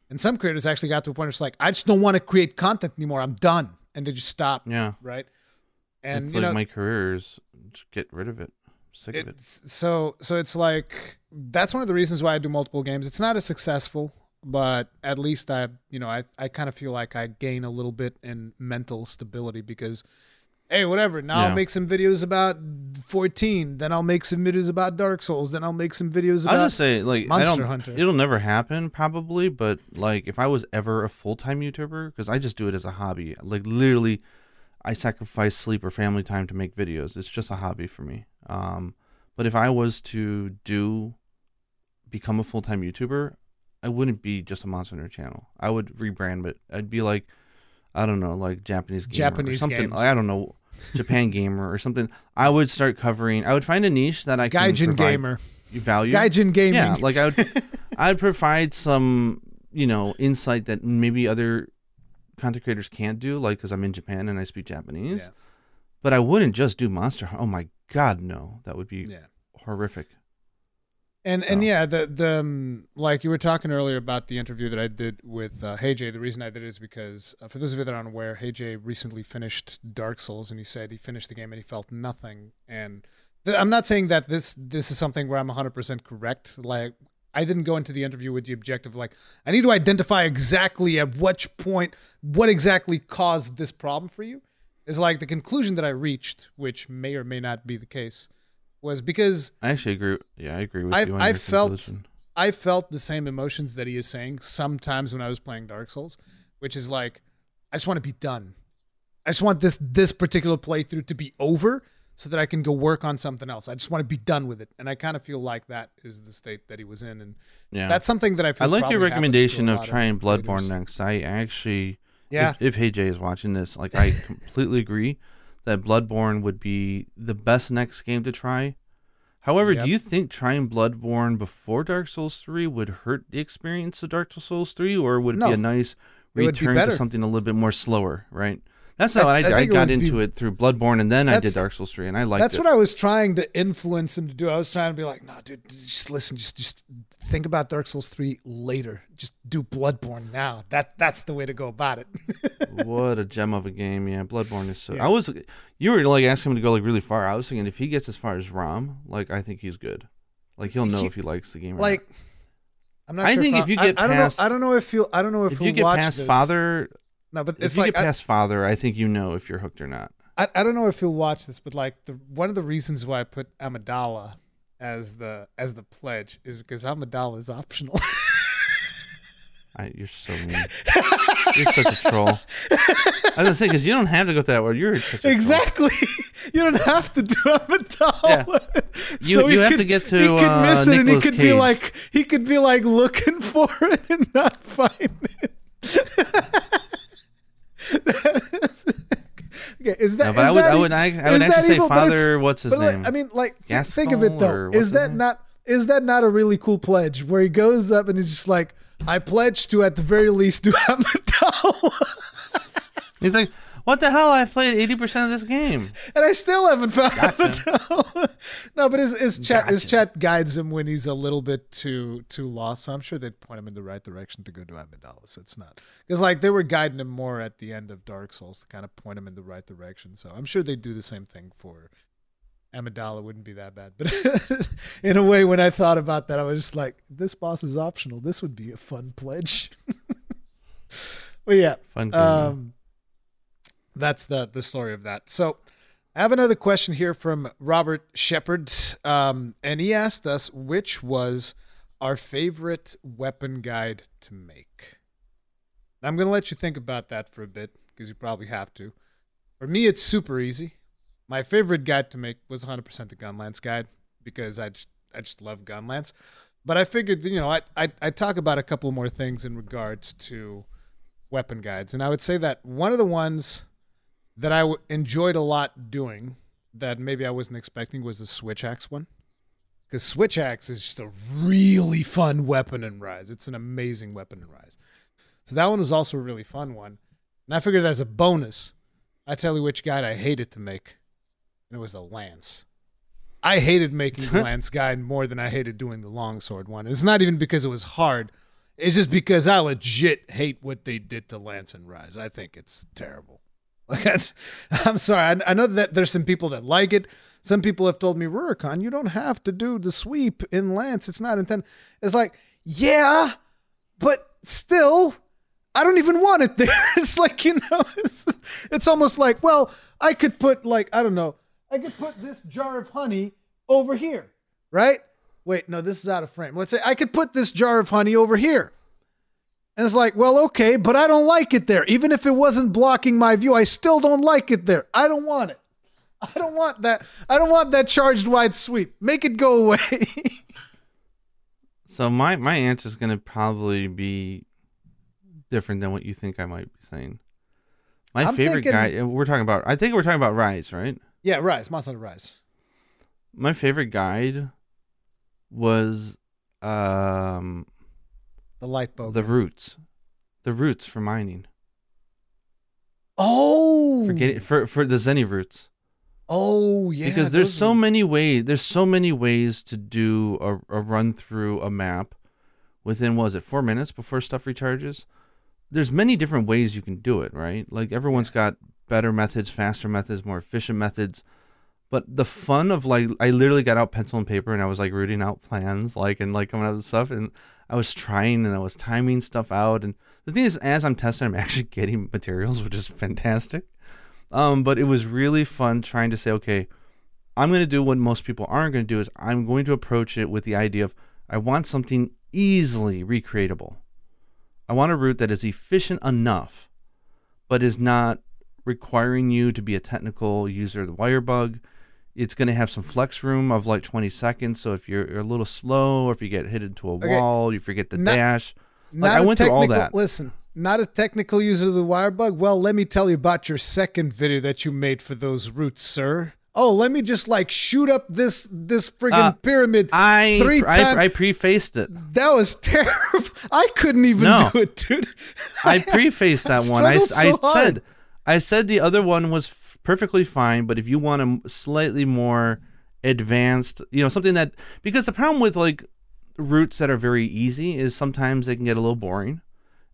and some creators actually got to a point where it's like I just don't want to create content anymore. I'm done. And they just stop yeah. right and it's you like know my career is get rid of it. Sick of it. so so it's like that's one of the reasons why I do multiple games. It's not as successful, but at least I you know I I kind of feel like I gain a little bit in mental stability because hey whatever now Yeah. I'll make some videos about 14, then I'll make some videos about Dark Souls, then I'll make some videos I'll about just say, like, Monster I don't, Hunter. It'll never happen, probably. But like, if I was ever a full time YouTuber, because I just do it as a hobby, like literally, I sacrifice sleep or family time to make videos. It's just a hobby for me. Um, but if I was to do become a full time YouTuber, I wouldn't be just a Monster Hunter channel. I would rebrand it. I'd be like, I don't know, like Japanese gamer Japanese or something. games. I don't know, Japan gamer or something. I would start covering. I would find a niche that I can Gaijin provide gamer, you value. Gaijin gaming. Yeah, like I would, I'd provide some, you know, insight that maybe other content creators can't do, like because I'm in Japan and I speak Japanese. Yeah. But I wouldn't just do Monster. Hunter. Oh my God, no, that would be yeah. horrific. And and yeah, the the um, like you were talking earlier about the interview that I did with uh, Hey Jay. The reason I did it is because uh, for those of you that aren't aware, Hey Jay recently finished Dark Souls, and he said he finished the game and he felt nothing. And th- I'm not saying that this this is something where I'm 100 percent correct. Like I didn't go into the interview with the objective like I need to identify exactly at which point what exactly caused this problem for you. Is like the conclusion that I reached, which may or may not be the case, was because I actually agree. Yeah, I agree with I've- you. I've felt- conclusion. I felt the same emotions that he is saying sometimes when I was playing Dark Souls, which is like, I just want to be done. I just want this this particular playthrough to be over so that I can go work on something else. I just want to be done with it, and I kind of feel like that is the state that he was in, and Yeah, that's something that I feel. I like your probably happens to recommendation of trying creators. Bloodborne next. I actually, Yeah, if, if Hey Jay is watching this, like I completely agree that Bloodborne would be the best next game to try. However, Yep. do you think trying Bloodborne before Dark Souls 3 would hurt the experience of Dark Souls 3 or would it be a nice would be return to something a little bit more slower, right? That's how I, I I, got would be- into it through Bloodborne and then I did Dark Souls 3 and I liked it. that's it. what I was trying to influence him to do. I was trying to be like, no, dude, just listen, just just think about Dark Souls three later. Just do Bloodborne now. That that's the way to go about it. what a gem of a game, yeah. Bloodborne is so. Yeah. I was, you were like asking him to go like really far. I was thinking if he gets as far as Rom, like I think he's good. Like he'll know He- if he likes the game. Or like I'm not I sure think if you I- get I, don't past- know I don't know if you I don't know if, if you get watch past this. Father, no but if it's you like get I, past Father, I think you know if you're hooked or not. I, I don't know if you'll watch this but like the one of the reasons why I put Amygdala as the as the pledge is because Amygdala is optional I, you're so mean. you're such a troll. I was gonna say because you don't have to go to that word. You're such a troll. Exactly. you don't have to do Amygdala. Yeah. You- so you have could, to get to, He could uh, miss it, and he Nicolas could be like, he could be like looking for it and not find it. okay, is that? No, but is I would, that I would, I, I would actually say evil? Father. What's his But like, name? I mean, like, Gaskell think of it though. Is that name? not? Is that not a really cool pledge where he goes up and he's just like, I pledge to at the very least do Amygdala. He's like, what the hell? I've played eighty percent of this game. and I still haven't found Gotcha. Amygdala. no, but his, his chat his chat guides him when he's a little bit too too lost. So I'm sure they'd point him in the right direction to go to Amygdala. So it's not because like they were guiding him more at the end of Dark Souls to kind of point him in the right direction. So I'm sure they'd do the same thing for Amygdala. Wouldn't be that bad. But in a way, when I thought about that, I was just like, this boss is optional. This would be a fun pledge. but yeah, Fun. um, that's the the story of that. So, I have another question here from Robert Shepard, um, and he asked us which was our favorite weapon guide to make. I'm going to let you think about that for a bit because you probably have to. For me, it's super easy. My favorite guide to make was 100% the Gunlance guide because I just I just love Gunlance. But I figured, you know, I I I talk about a couple more things in regards to weapon guides, and I would say that one of the ones that I w- enjoyed a lot doing that maybe I wasn't expecting was the switch axe one. Because switch axe is just a really fun weapon in Rise. It's an amazing weapon in Rise. So that one was also a really fun one. And I figured as a bonus, I tell you which guide I hated to make, and it was the lance. I hated making the lance guide more than I hated doing the longsword one. It's not even because it was hard. It's just because I legit hate what they did to Lance and Rise. I think it's terrible. Like I'm sorry. I, I know that there's some people that like it. Some people have told me, Rurikhan, you don't have to do the sweep in Lance. It's not intended. It's like, yeah, but still, I don't even want it there. It's like, you know, it's, it's almost like, well, I could put like, I don't know, I could put this jar of honey over here, right? Wait, no, this is out of frame. Let's say I could put this jar of honey over here. And it's like, well, okay, but I don't like it there. Even if it wasn't blocking my view, I still don't like it there. I don't want it. I don't want that. I don't want that charged wide sweep. Make it go away. So my my answer is gonna probably be different than what you think I might be saying. My I'm favorite thinking- guy. We're talking about. I think we're talking about Rise, right? yeah, Rise, Monster Rise. My favorite guide was um The light bow. the roots, the roots for mining. oh, For getting for for the Zenny roots. oh yeah. because there's so are- many ways there's so many ways to do a, a run through a map within what was it four minutes before stuff recharges there's many different ways you can do it right like everyone's got better methods faster methods more efficient methods but the fun of like i literally got out pencil and paper and i was like rooting out plans like and like coming up with stuff and i was trying and i was timing stuff out and the thing is as i'm testing i'm actually getting materials which is fantastic um, but it was really fun trying to say, okay, I'm going to do what most people aren't going to do is I'm going to approach it with the idea of I want something easily recreatable. I want a route that is efficient enough, but is not requiring you to be a technical user of the wire bug. It's going to have some flex room of like 20 seconds. So if you're, you're a little slow, or if you get hit into a Okay. wall, you forget the Not- dash. Not Like, I went through all that. Listen, not a technical user of the Wirebug. Well, let me tell you about your second video that you made for those roots, sir. Oh, let me just like shoot up this this friggin' Uh, pyramid I, three I, times. I prefaced it. that was terrible. I couldn't even No. do it, dude. I prefaced that one. I, so I said I said the other one was perfectly fine, but if you want a slightly more advanced, you know, something that because the problem with like routes that are very easy is sometimes they can get a little boring.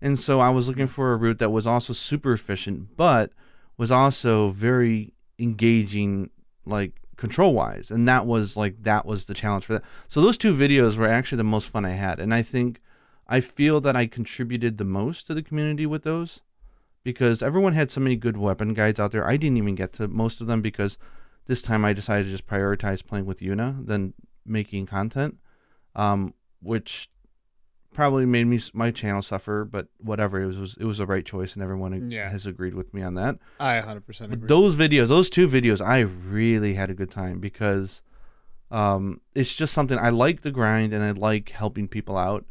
And so I was looking for a route that was also super efficient, but was also very engaging, like control wise. And that was like that was the challenge for that. So those two videos were actually the most fun I had, and I think I feel that I contributed the most to the community with those because everyone had so many good weapon guides out there. I didn't even get to most of them because this time I decided to just prioritize playing with Yuna than making content, um, which probably made me my channel suffer, but whatever. It was, was it was the right choice, and everyone Yeah. has agreed with me on that. I 100% agree. But those videos, those two videos, I really had a good time because um, it's just something I like the grind and I like helping people out.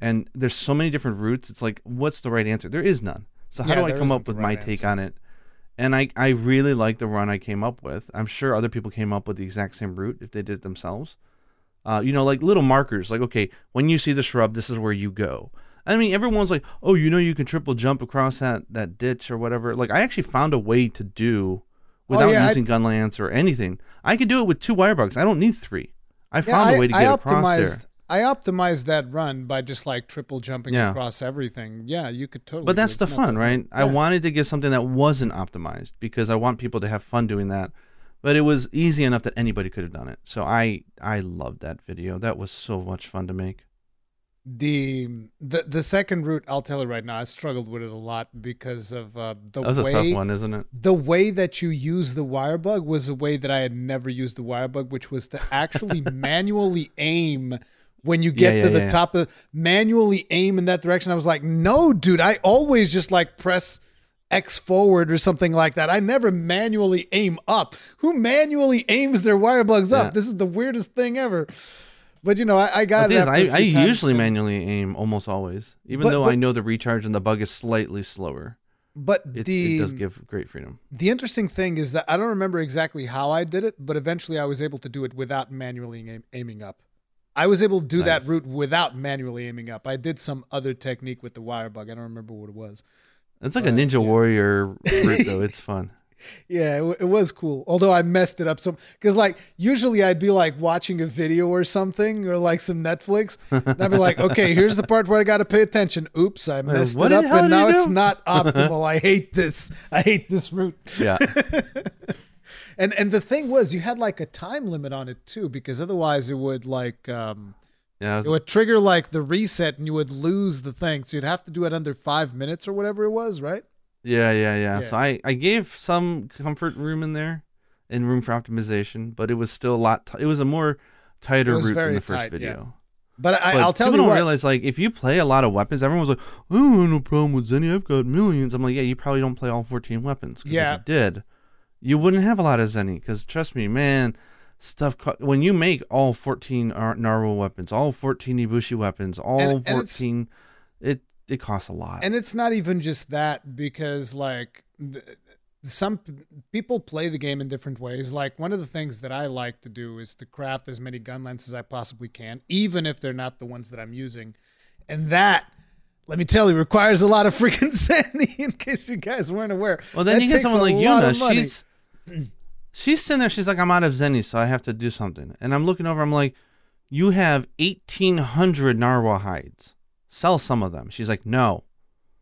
And there's so many different routes. It's like, what's the right answer? There is none. So how Yeah, do I come up with my right take answer. on it? And I, I really like the run I came up with. I'm sure other people came up with the exact same route if they did it themselves. Uh, you know, like little markers, like okay, when you see the shrub, this is where you go. I mean, everyone's like, oh, you know, you can triple jump across that that ditch or whatever. Like, I actually found a way to do without Oh, yeah, I- using gun lance or anything. I could do it with two wire bugs. I don't need three. I found I, a way to I get across optimized. there. I optimized that run by just like triple jumping Yeah. across everything. Yeah, you could totally. But that's the fun, that right? hard. I wanted to give something that wasn't optimized because I want people to have fun doing that. But it was easy enough that anybody could have done it. So I I loved that video. That was so much fun to make. the the the second route. I'll tell you right now. I struggled with it a lot because of uh, the That was way a tough one, isn't it? the way that you use the wire bug was a way that I had never used the wire bug, which was to actually manually aim when you get Yeah, to yeah, the yeah. top of manually aim in that direction. I was like, no, dude, I always just like press X forward or something like that. I never manually aim up. Who manually aims their wire bugs up? This is the weirdest thing ever. But you know, I, I got it. thing is, after a I, I few times, usually and- manually aim almost always, even But- though I know the recharge and the bug is slightly slower. But It, the it does give great freedom. The interesting thing is that I don't remember exactly how I did it, but eventually I was able to do it without manually aim- aiming up. I was able to do that route without manually aiming up. I did some other technique with the wire bug. I don't remember what it was. It's like a Ninja yeah. Warrior route, though. It's fun. Yeah, it, w- it was cool. Although I messed it up some because like usually I'd be like watching a video or something or like some Netflix, and I'd be like, okay, here's the part where I got to pay attention. Oops, I messed what it up, and now it's not optimal. I hate this. I hate this route. Yeah. And and the thing was, you had like a time limit on it too, because otherwise it would like um, Yeah. Was- it would trigger like the reset, and you would lose the thing. So you'd have to do it under five minutes or whatever it was, right? Yeah, yeah, yeah. Yeah. So I, I gave some comfort room in there and room for optimization, but it was still a lot. T- it was a more tighter route than the first tight, yeah. video. But I, But I'll tell people you don't what. realize like if you play a lot of weapons, everyone's like, "I don't have no problem with Zenny. I've got millions. I'm like, yeah, you probably don't play all 14 weapons." Yeah. you did, you wouldn't have a lot of Zenny. Because trust me, man, stuff co- when you make all 14 uh, Ar- Narwa weapons, all 14 Ibushi weapons, all And- and 14, it it costs a lot. And it's not even just that because like some p- people play the game in different ways. Like one of the things that I like to do is to craft as many gun lances as I possibly can, even if they're not the ones that I'm using. And that, let me tell you, requires a lot of freaking sanity. In case you guys weren't aware. Well, then That you get someone like Yuna. She's she's sitting there. She's like, I'm out of zenny, so I have to do something. And I'm looking over. I'm like, you have 1,800 Narwa hides. Sell some of them. She's like, no.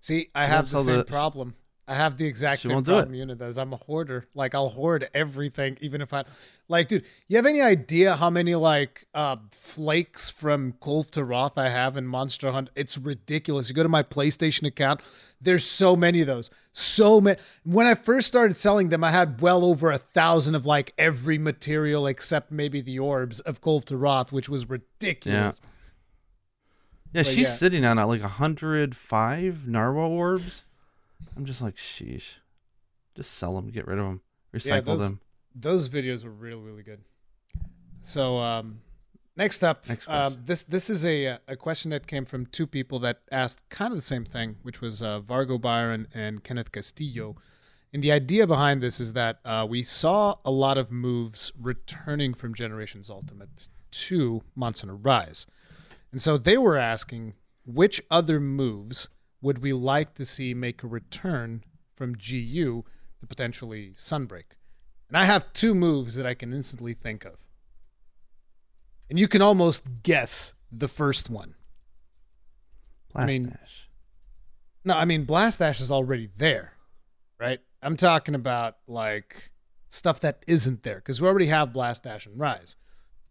See, I have the same the- problem. I have the exact She same problem Yuna does. I'm a hoarder. Like I'll hoard everything, even if I like, dude. You have any idea how many like uh flakes from Kulve Taroth I have in Monster Hunt? It's ridiculous. You go to my PlayStation account, there's so many of those. So many. When I first started selling them, I had well over a thousand of like every material except maybe the orbs of Kulve Taroth, which was ridiculous. Yeah, But she's yeah. sitting on uh, like 105 Narwa orbs. I'm just like, sheesh. Just sell them. Get rid of them. Recycle Yeah, those- them. those videos were really really good so um next up Next um, question. this this is a a question that came from two people that asked kind of the same thing which was uh, vargo byron and kenneth castillo and the idea behind this is that uh, we saw a lot of moves returning from generations ultimate to monster Hunter rise and so they were asking which other moves would we like to see make a return from gu to potentially sunbreak and I have two moves that I can instantly think of. And you can almost guess the first one. Blast mean- dash. No, I mean, Blast Dash is already there, right? I'm talking about like stuff that isn't there because we already have Blast Dash and Rise.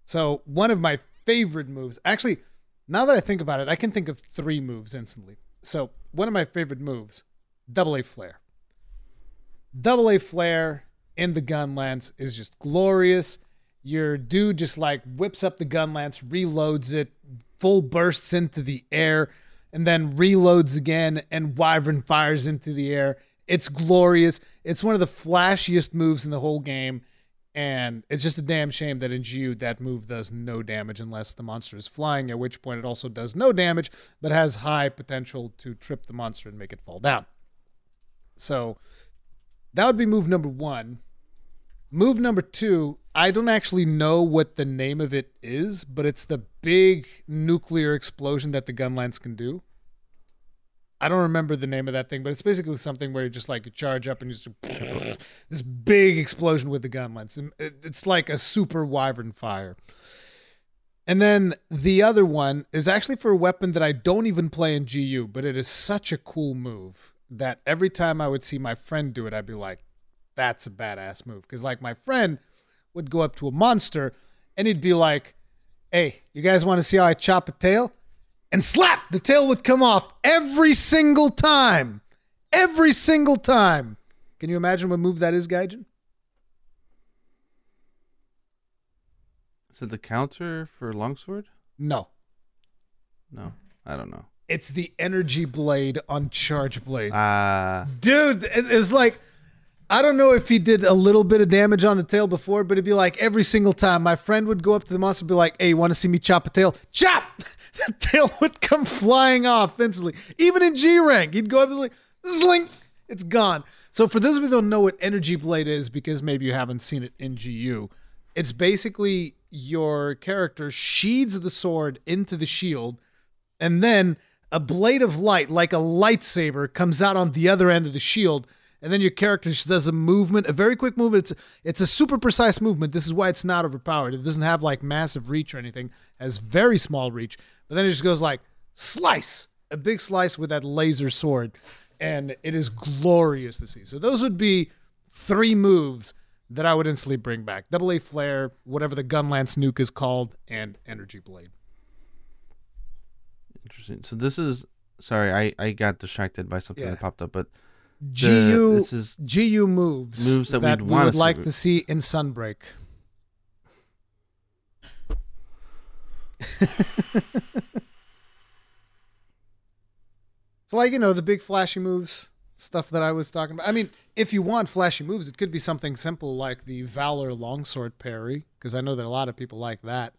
So, one of my favorite moves, actually, now that I think about it, I can think of three moves instantly. So, one of my favorite moves, Double A Flare. Double A Flare in the gun lance is just glorious. Your dude just like whips up the gun lance, reloads it, full bursts into the air and then reloads again and wyvern fires into the air. It's glorious. It's one of the flashiest moves in the whole game. And it's just a damn shame that in GU that move does no damage unless the monster is flying, at which point it also does no damage, but has high potential to trip the monster and make it fall down. So that would be move number one. Move number two, I don't actually know what the name of it is, but it's the big nuclear explosion that the gunlance can do. I don't remember the name of that thing, but it's basically something where you just like charge up and you just this big explosion with the gun lance. It's like a super wyvern fire. And then the other one is actually for a weapon that I don't even play in GU, but it is such a cool move that every time I would see my friend do it, I'd be like, that's a badass move. Because like my friend would go up to a monster and he'd be like, hey, you guys want to see how I chop a tail? And slap, the tail would come off every single time. Every single time. Can you imagine what move that is, Gaijin? Is it the counter for longsword? No. No, I don't know. It's the energy blade on charge blade. Ah, uh, dude, it's like I don't know if he did a little bit of damage on the tail before, but it'd be like every single time my friend would go up to the monster and be like, "Hey, you want to see me chop a tail? Chop!" the tail would come flying off instantly. Even in G rank, he'd go up and like, "Zlink!" It's gone. So for those of you who don't know what Energy Blade is, because maybe you haven't seen it in GU, it's basically your character sheathes the sword into the shield, and then a blade of light, like a lightsaber, comes out on the other end of the shield and then your character just does a movement, a very quick movement. It's it's a super precise movement. This is why it's not overpowered. It doesn't have like massive reach or anything. It has very small reach. But then it just goes like slice, a big slice with that laser sword, and it is glorious to see. So those would be three moves that I would instantly bring back: double A flare, whatever the gun lance nuke is called, and energy blade. Interesting. So this is sorry, I I got distracted by something yeah. that popped up, but GU this is GU moves, moves that, that we would like to see in Sunbreak. so like you know the big flashy moves stuff that I was talking about. I mean, if you want flashy moves, it could be something simple like the Valor longsword parry because I know that a lot of people like that.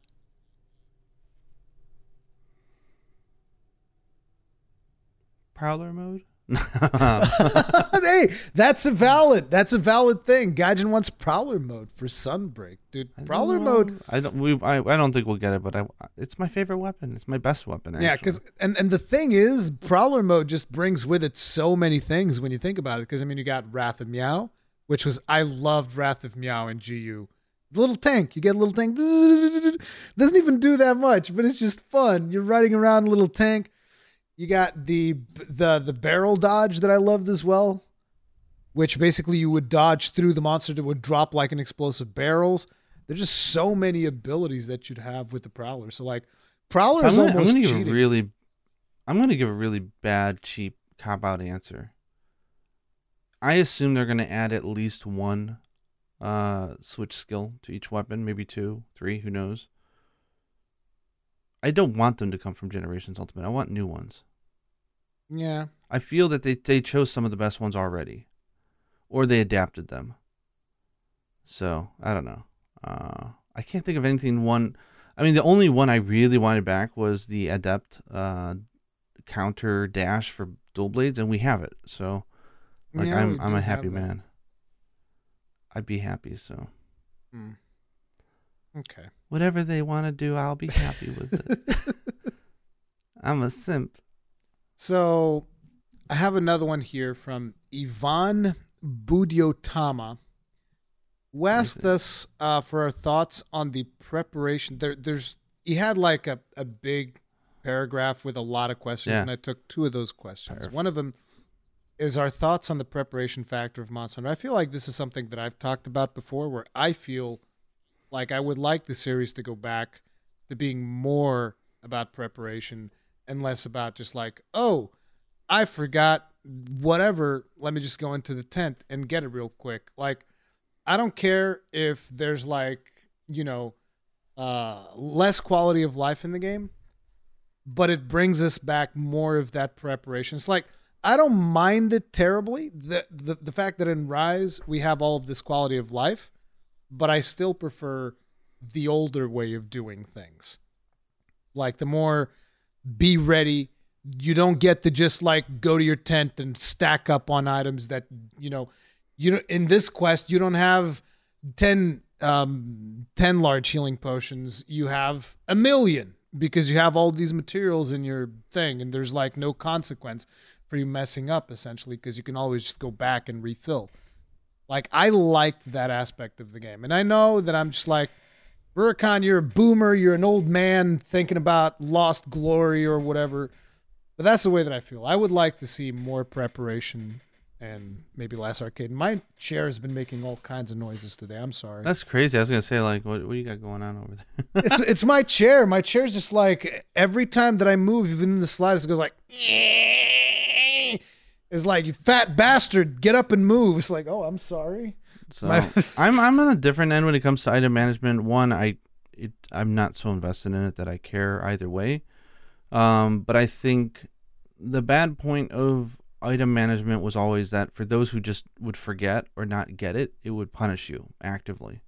Prowler mode? hey, that's a valid. That's a valid thing. Gaijin wants Prowler mode for Sunbreak, dude. Prowler mode. I don't. We. I, I. don't think we'll get it, but I. It's my favorite weapon. It's my best weapon. Actually. Yeah, because and and the thing is, Prowler mode just brings with it so many things when you think about it. Because I mean, you got Wrath of Meow, which was I loved Wrath of Meow in GU. The little tank, you get a little tank. Doesn't even do that much, but it's just fun. You're riding around a little tank you got the the the barrel dodge that I loved as well, which basically you would dodge through the monster that would drop like an explosive barrels. There's just so many abilities that you'd have with the prowler. So like prowler so is gonna, almost I'm gonna give a really I'm gonna give a really bad, cheap cop out answer. I assume they're gonna add at least one uh switch skill to each weapon, maybe two, three, who knows. I don't want them to come from Generations Ultimate. I want new ones. Yeah. I feel that they, they chose some of the best ones already, or they adapted them. So I don't know. Uh, I can't think of anything. One, I mean, the only one I really wanted back was the Adept uh, counter dash for dual blades, and we have it. So, like, yeah, I'm I'm a happy man. I'd be happy. So. Hmm. Okay. Whatever they want to do, I'll be happy with it. I'm a simp. So I have another one here from Ivan Budiotama, who asked us uh, for our thoughts on the preparation. There, there's he had like a, a big paragraph with a lot of questions, yeah. and I took two of those questions. Perfect. One of them is our thoughts on the preparation factor of Hunter. I feel like this is something that I've talked about before, where I feel – like I would like the series to go back to being more about preparation and less about just like, oh, I forgot whatever. Let me just go into the tent and get it real quick. Like, I don't care if there's like, you know, uh, less quality of life in the game. but it brings us back more of that preparation. It's like I don't mind it terribly. The, the the fact that in Rise we have all of this quality of life, but I still prefer the older way of doing things. Like the more be ready. You don't get to just like go to your tent and stack up on items that you know. You know, in this quest, you don't have ten um, 10 large healing potions, you have a million because you have all these materials in your thing and there's like no consequence for you messing up essentially because you can always just go back and refill. Like I liked that aspect of the game. And I know that I'm just like Rurikhan, you're a boomer, you're an old man thinking about lost glory or whatever. But that's the way that I feel. I would like to see more preparation and maybe less arcade. My chair has been making all kinds of noises today. I'm sorry. That's crazy. I was gonna say like, what what do you got going on over there? it's it's my chair. My chair's just like every time that I move, even in the slightest, it goes like. It's like you fat bastard, get up and move. It's like, oh, I'm sorry. So my- I'm I'm on a different end when it comes to item management. One, I it I'm not so invested in it that I care either way. Um, but I think the bad point of item management was always that for those who just would forget or not get it, it would punish you actively.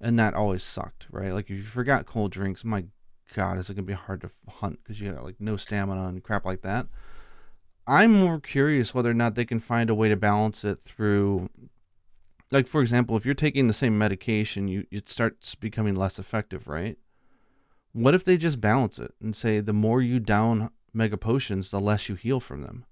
And that always sucked, right? Like if you forgot cold drinks, my god, is it gonna be hard to hunt because you got like no stamina and crap like that. I'm more curious whether or not they can find a way to balance it through like for example, if you're taking the same medication, you it starts becoming less effective, right? What if they just balance it and say the more you down mega potions, the less you heal from them?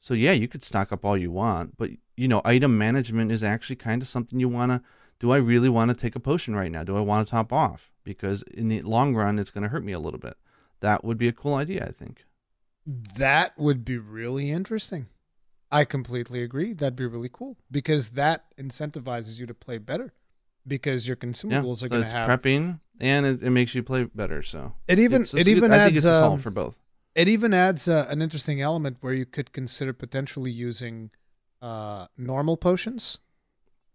So yeah, you could stock up all you want, but you know, item management is actually kind of something you want to do I really want to take a potion right now? Do I want to top off? Because in the long run it's going to hurt me a little bit. That would be a cool idea, I think. That would be really interesting. I completely agree. That'd be really cool because that incentivizes you to play better because your consumables yeah, are so going to have prepping and it, it makes you play better. So it even it's- it even good- I think adds it's a solve um, for both. it even adds uh, an interesting element where you could consider potentially using uh, normal potions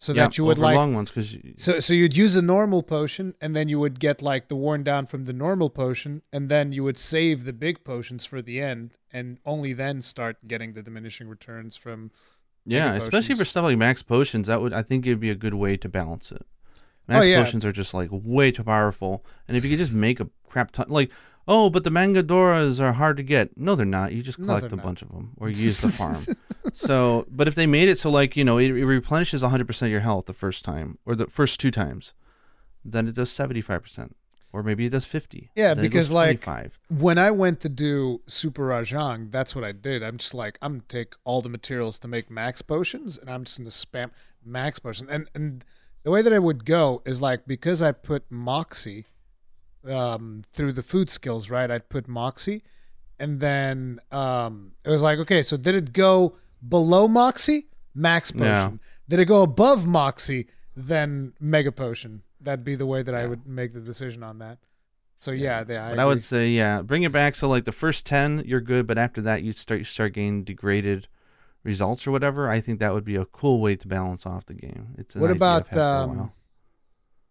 so Yeah, that you would like long ones because so so you'd use a normal potion and then you would get like the worn down from the normal potion and then you would save the big potions for the end and only then start getting the diminishing returns from Yeah, especially for stuff like max potions, that would I think it'd be a good way to balance it. Oh, max Oh, yeah. potions are just like way too powerful, and if you could just make a crap ton, like oh, but the mandragoras are hard to get. No, they're not. You just No, collect they're a not. bunch of them, or you use the farm. so, but if they made it so like you know it, it replenishes 100 percent of your health the first time or the first two times, then it does 75 percent, or maybe it does 50. Yeah, then it because, like, 25. when I went to do Super Rajang, that's what I did. I'm just like, I'm gonna take all the materials to make max potions, and I'm just gonna spam max potion. And and the way that I would go is like because I put Moxie um, through the food skills, right? I'd put Moxie, and then um, it was like, okay, so did it go below Moxie? Max potion. No. Did it go above Moxie? Then Mega potion. That'd be the way that I would make the decision on that. So yeah, they, I, But I would say, yeah, bring it back. So like the first ten, you're good, but after that, you start you start getting degraded results or whatever. I think that would be a cool way to balance off the game. It's What about had for a um.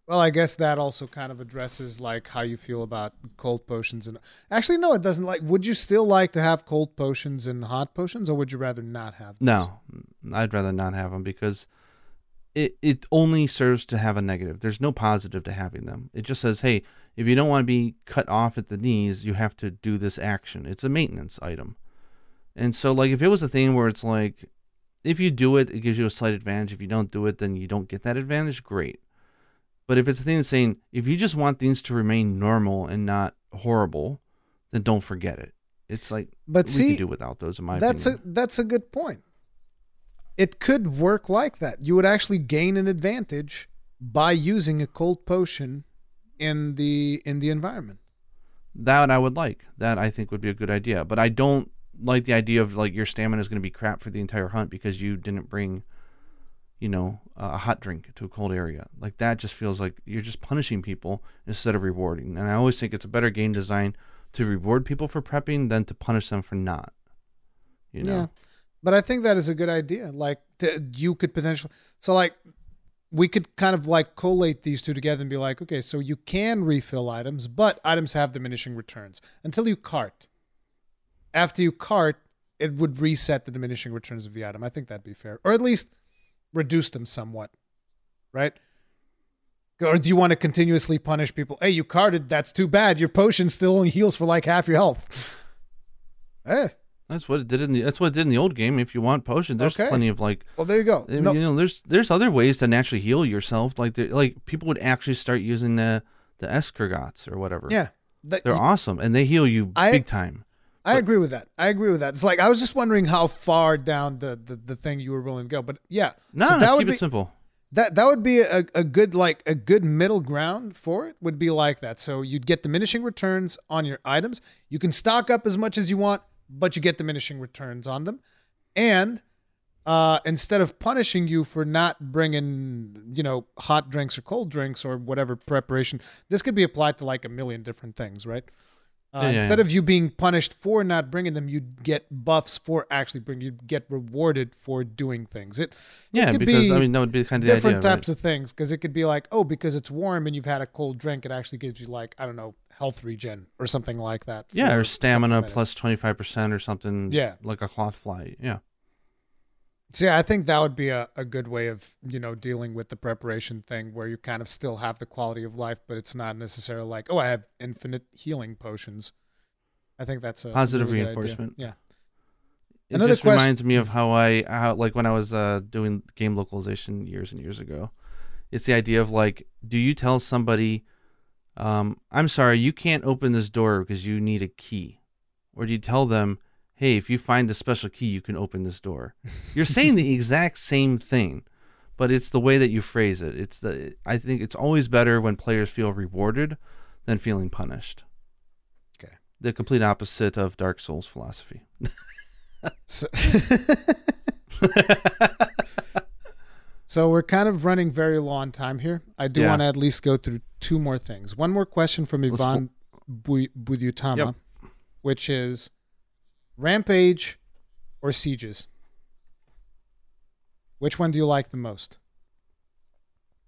Well, I guess that also kind of addresses like how you feel about cold potions and actually no, it doesn't. Like, would you still like to have cold potions and hot potions, or would you rather not have? Those? No, I'd rather not have them because it it only serves to have a negative. There's no positive to having them. It just says, hey, if you don't want to be cut off at the knees, you have to do this action. It's a maintenance item. And so, like, if it was a thing where it's like, if you do it, it gives you a slight advantage. If you don't do it, then you don't get that advantage. Great. But if it's a thing that's saying, if you just want things to remain normal and not horrible, then don't forget it. It's like But we see, can do without those. In my that's opinion. a that's a good point. It could work like that. You would actually gain an advantage by using a cold potion in the in the environment. that I would like. That I think would be a good idea. But I don't like the idea of like your stamina is going to be crap for the entire hunt because you didn't bring, you know, a hot drink to a cold area. Like that just feels like you're just punishing people instead of rewarding. And I always think it's a better game design to reward people for prepping than to punish them for not. You know. Yeah. But I think that is a good idea. Like t- you could potentially so like we could kind of like collate these two together and be like, okay, so you can refill items, but items have diminishing returns until you cart. After you cart, it would reset the diminishing returns of the item. I think that'd be fair, or at least reduce them somewhat, right? Or do you want to continuously punish people? Hey, you carted. That's too bad. Your potion still only heals for like half your health. eh. That's what it did in the. That's what it did in the old game. If you want potions, there's Okay. plenty of like. Well, there you go. No, You know, there's there's other ways to naturally heal yourself. Like there- like people would actually start using the the escargots or whatever. yeah, they're awesome and they heal you I- big time. I agree with that. I agree with that. It's like I was just wondering how far down the the, the thing you were willing to go, but yeah, No, so no, that would keep be it simple. that that would be a, a good like a good middle ground for it would be like that. So you'd get diminishing returns on your items. You can stock up as much as you want, but you get diminishing returns on them. And uh, instead of punishing you for not bringing, you know, hot drinks or cold drinks or whatever preparation, this could be applied to like a million different things, right? Uh, Yeah, instead yeah. of you being punished for not bringing them, you'd get buffs for actually bringing. You'd get rewarded for doing things. It Yeah, it could because be I mean that would be kind of the different idea, types of things because it could be like oh because it's warm and you've had a cold drink it actually gives you like i don't know health regen or something like that? Yeah, or stamina plus twenty five percent or something. Yeah. like a cloth fly. Yeah, so yeah i think that would be a, a good way of you know dealing with the preparation thing where you kind of still have the quality of life but it's not necessarily like oh i have infinite healing potions i think that's a Positive really reinforcement. yeah it Another just question- reminds me of how I how like when I was uh, doing game localization years and years ago. It's the idea of like, do you tell somebody, um, "I'm sorry, you can't open this door because you need a key," or do you tell them, "Hey, if you find a special key, you can open this door"? You're saying the exact same thing, but it's the way that you phrase it. It's the I think it's always better when players feel rewarded than feeling punished. Okay. The complete opposite of Dark Souls philosophy. so, so we're kind of running very low on time here i do Yeah. want to at least go through two more things one more question from Let's ivan Bu- Budyutama, Yep. which is rampage or sieges which one do you like the most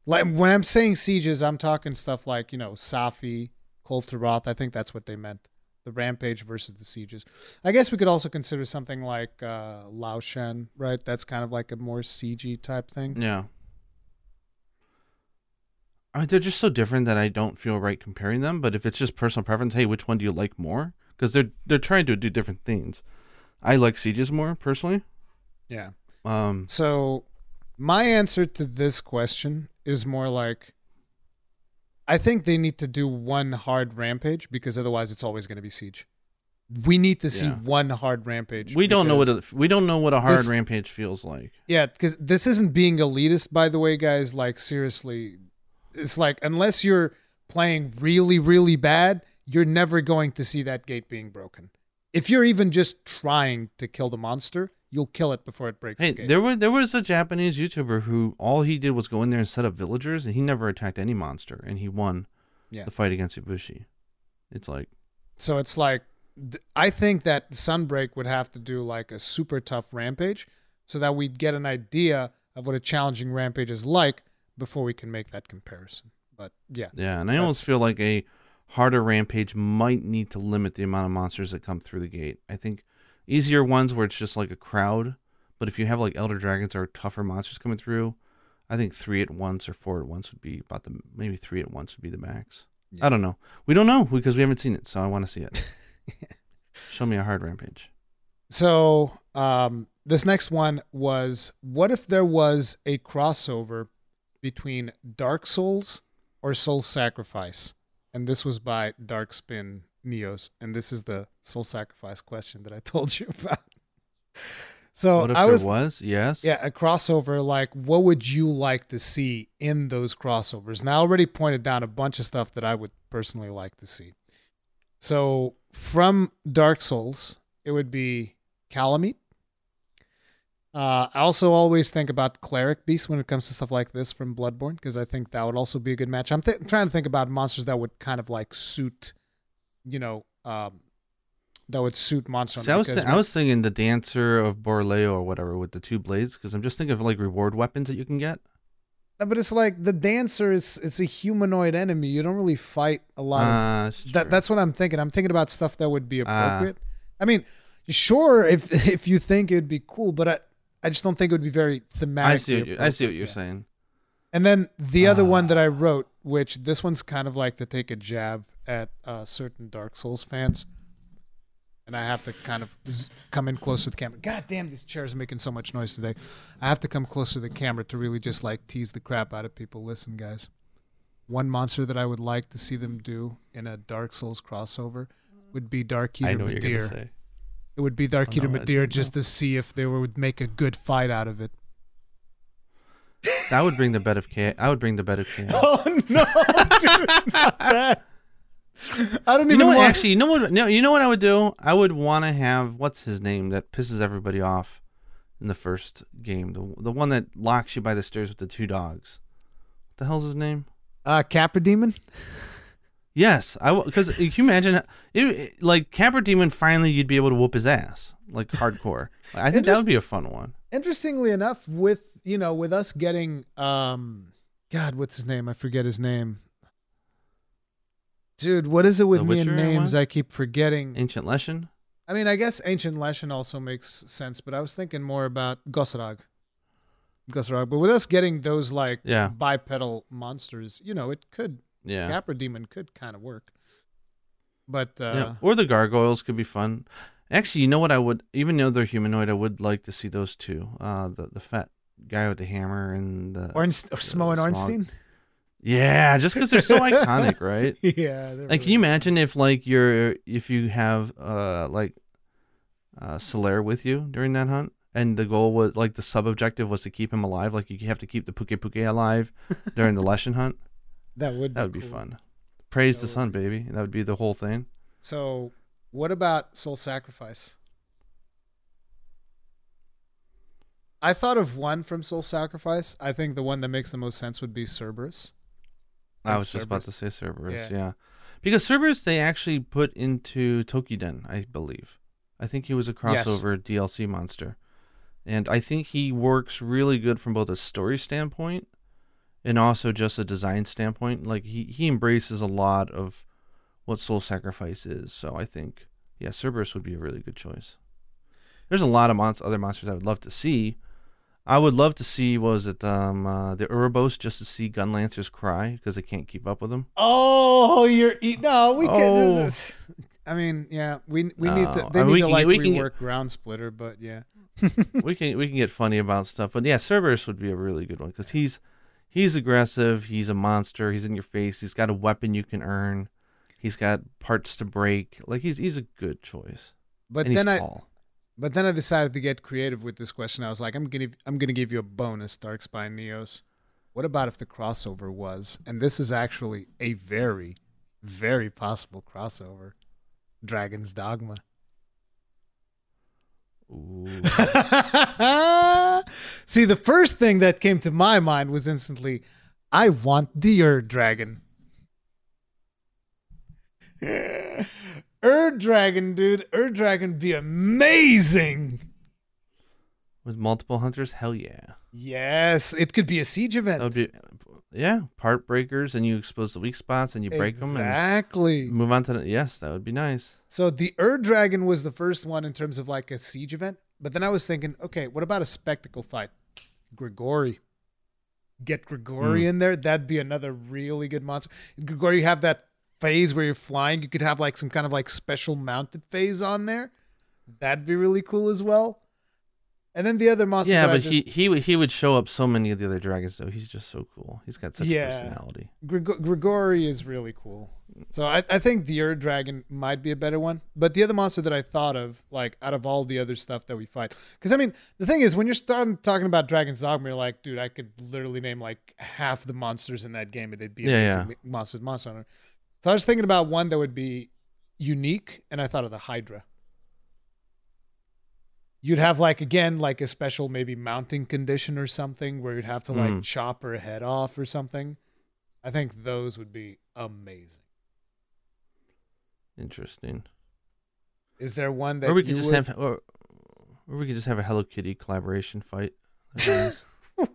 like when i'm saying sieges i'm talking stuff like you know safi Kulve Taroth. i think that's what they meant the rampage versus the sieges i guess we could also consider something like uh Lao-Shan right that's kind of like a more siegey type thing Yeah. I mean, they're just so different that I don't feel right comparing them. But if it's just personal preference, hey, which one do you like more? Because they're they're trying to do different things. I like sieges more personally. yeah Um, So, my answer to this question is more like I think they need to do one hard rampage because otherwise it's always going to be siege. We need to see Yeah. one hard rampage. we don't know what a, we don't know what a hard this- rampage feels like. Yeah, because this isn't being elitist, by the way, guys. Like seriously, it's like unless you're playing really, really bad, you're never going to see that gate being broken. If you're even just trying to kill the monster, you'll kill it before it breaks Hey, the gate. there was there was a Japanese YouTuber who all he did was go in there and set up villagers, and he never attacked any monster, and he won Yeah. the fight against Ibushi. It's like So it's like I think that Sunbreak would have to do like a super tough rampage so that we'd get an idea of what a challenging rampage is like before we can make that comparison. But yeah, Yeah, and I almost feel like a harder rampage might need to limit the amount of monsters that come through the gate. I think easier ones where it's just like a crowd, but if you have like elder dragons or tougher monsters coming through, I think three at once or four at once would be about the maybe three at once would be the max. Yeah. I don't know. We don't know because we haven't seen it, so I want to see it. Show me a hard rampage. So um, this next one was what if there was a crossover between Dark Souls or Soul Sacrifice? And this was by Darkspine Neos. And this is the Soul Sacrifice question that I told you about. So what if I was was? Yes. yeah, a crossover. Like, what would you like to see in those crossovers? And I already pointed down a bunch of stuff that I would personally like to see. So, from Dark Souls, it would be Kalameet. Uh, I also always think about Cleric Beast when it comes to stuff like this from Bloodborne because I think that would also be a good match. I'm th- trying to think about monsters that would kind of like suit, you know, um, that would suit Monster See, I was thi- I was thinking the dancer of Borleo or whatever with the two blades because I'm just thinking of like reward weapons that you can get. but it's like the dancer is it's a humanoid enemy. You don't really fight a lot of Uh, that, that's what I'm thinking. I'm thinking about stuff that would be Ah. appropriate. I mean, sure, if if you think it'd be cool, but I, I just don't think it would be very thematic. I see what you, I see what you're Yeah. saying. And then the other one Ah. that I wrote, which this one's kind of like to take a jab at uh, certain Dark Souls fans, and I have to kind of z- come in close to the camera. God damn, these chairs are making so much noise today. I have to come close to the camera to really just like tease the crap out of people. Listen, guys, one monster that I would like to see them do in a Dark Souls crossover would be Dark I Eater know It would be Dark Oh, Eater no, I Midir didn't just to see if they would make a good fight out of it. That would bring the bed of chaos. I would bring the bed of chaos. Oh no, dude, not that. I don't You even know what? want. Actually, you know what? No, you know what I would do? I would want to have what's his name that pisses everybody off in the first game. The the one that locks you by the stairs with the two dogs. What the hell's his name? uh, Capra Demon. Yes, I because can you imagine it, it- like Capra Demon finally you'd be able to whoop his ass like hardcore. I think that would be a fun one. Interestingly enough, with you know, with us getting um, God, what's his name? I forget his name. Dude, what is it with The me and names? one? I keep forgetting. Ancient Leshen. I mean, I guess Ancient Leshen also makes sense, but I was thinking more about Goss Harag. Gosarag. But with us getting those like Yeah. bipedal monsters, you know, it could Yeah. Capra Demon could kind of work. But uh, yeah. Or the gargoyles could be fun. Actually, you know what I would even though they're humanoid, I would like to see those two. Uh the the fat guy with the hammer and the Ornst- or Smough and. Ornstein. Yeah, just because they're so iconic, right? yeah. Like, can you imagine if like you're if you have uh like uh Solaire with you during that hunt, and the goal was like the sub objective was to keep him alive, like you have to keep the Pukei-Pukei alive during the Leshen hunt. That would That would be fun. Praise That the sun, baby. That would be the whole thing. So, what about Soul Sacrifice? I thought of one from Soul Sacrifice. I think the one that makes the most sense would be Cerberus. I was just about to say Cerberus, Yeah. yeah. Because Cerberus they actually put into Toukiden, I believe. I think he was a Yes. crossover DLC monster. And I think he works really good from both a story standpoint and also just a design standpoint. Like he, he embraces a lot of what Soul Sacrifice is. So I think yeah, Cerberus would be a really good choice. There's a lot of monst- other monsters I would love to see. I would love to see was it um uh, the Ouroboros just to see Gunlancers cry because they can't keep up with them. Oh, you're no. We can. Oh. a- I mean, yeah. We we need to. They I mean, need to can like we can rework Ground Splitter, but yeah. we can we can get funny about stuff, but yeah, Cerberus would be a really good one because he's he's aggressive. He's a monster. He's in your face. He's got a weapon you can earn. He's got parts to break. Like he's he's a good choice. But and then I tall. but then I decided to get creative with this question. I was like, I'm gonna I'm gonna give you a bonus, Darkspine Neos. What about if the crossover was, and this is actually a very, very possible crossover, Dragon's Dogma. See, the first thing that came to my mind was instantly, I want the Ur Dragon. Ur Dragon, dude. Ur Dragon be amazing. With multiple hunters, hell yeah. Yes, it could be a siege That event. would be yeah, part breakers and you expose the weak spots and you break them exactly. move on to the yes, that would be nice. So the Ur Dragon was the first one in terms of like a siege event. But then I was thinking, okay, what about a spectacle fight? Grigori. Get Grigori Hmm. in there. That'd be another really good monster. Grigori, you have that phase where you're flying. You could have like some kind of like special mounted phase on there. That'd be really cool as well. And then the other monster. yeah, but just, he he would he would show up so many of the other dragons though. He's just so cool. He's got such Yeah. a personality. Grigor- Grigori is really cool. So I, I think the Ur Dragon might be a better one. But the other monster that I thought of, like out of all the other stuff that we fight, because I mean, the thing is, when you're starting talking about Dragon's Dogma, you're like, dude, I could literally name like half the monsters in that game, and they'd be Yeah, amazing monsters, Monster Hunter. So I was thinking about one that would be unique, and I thought of the Hydra. You'd have like again like a special maybe mounting condition or something where you'd have to like Mm. chop her head off or something. I think those would be amazing. Interesting. Is there one that or we could just would- have, or, or we could just have a Hello Kitty collaboration fight. Nice.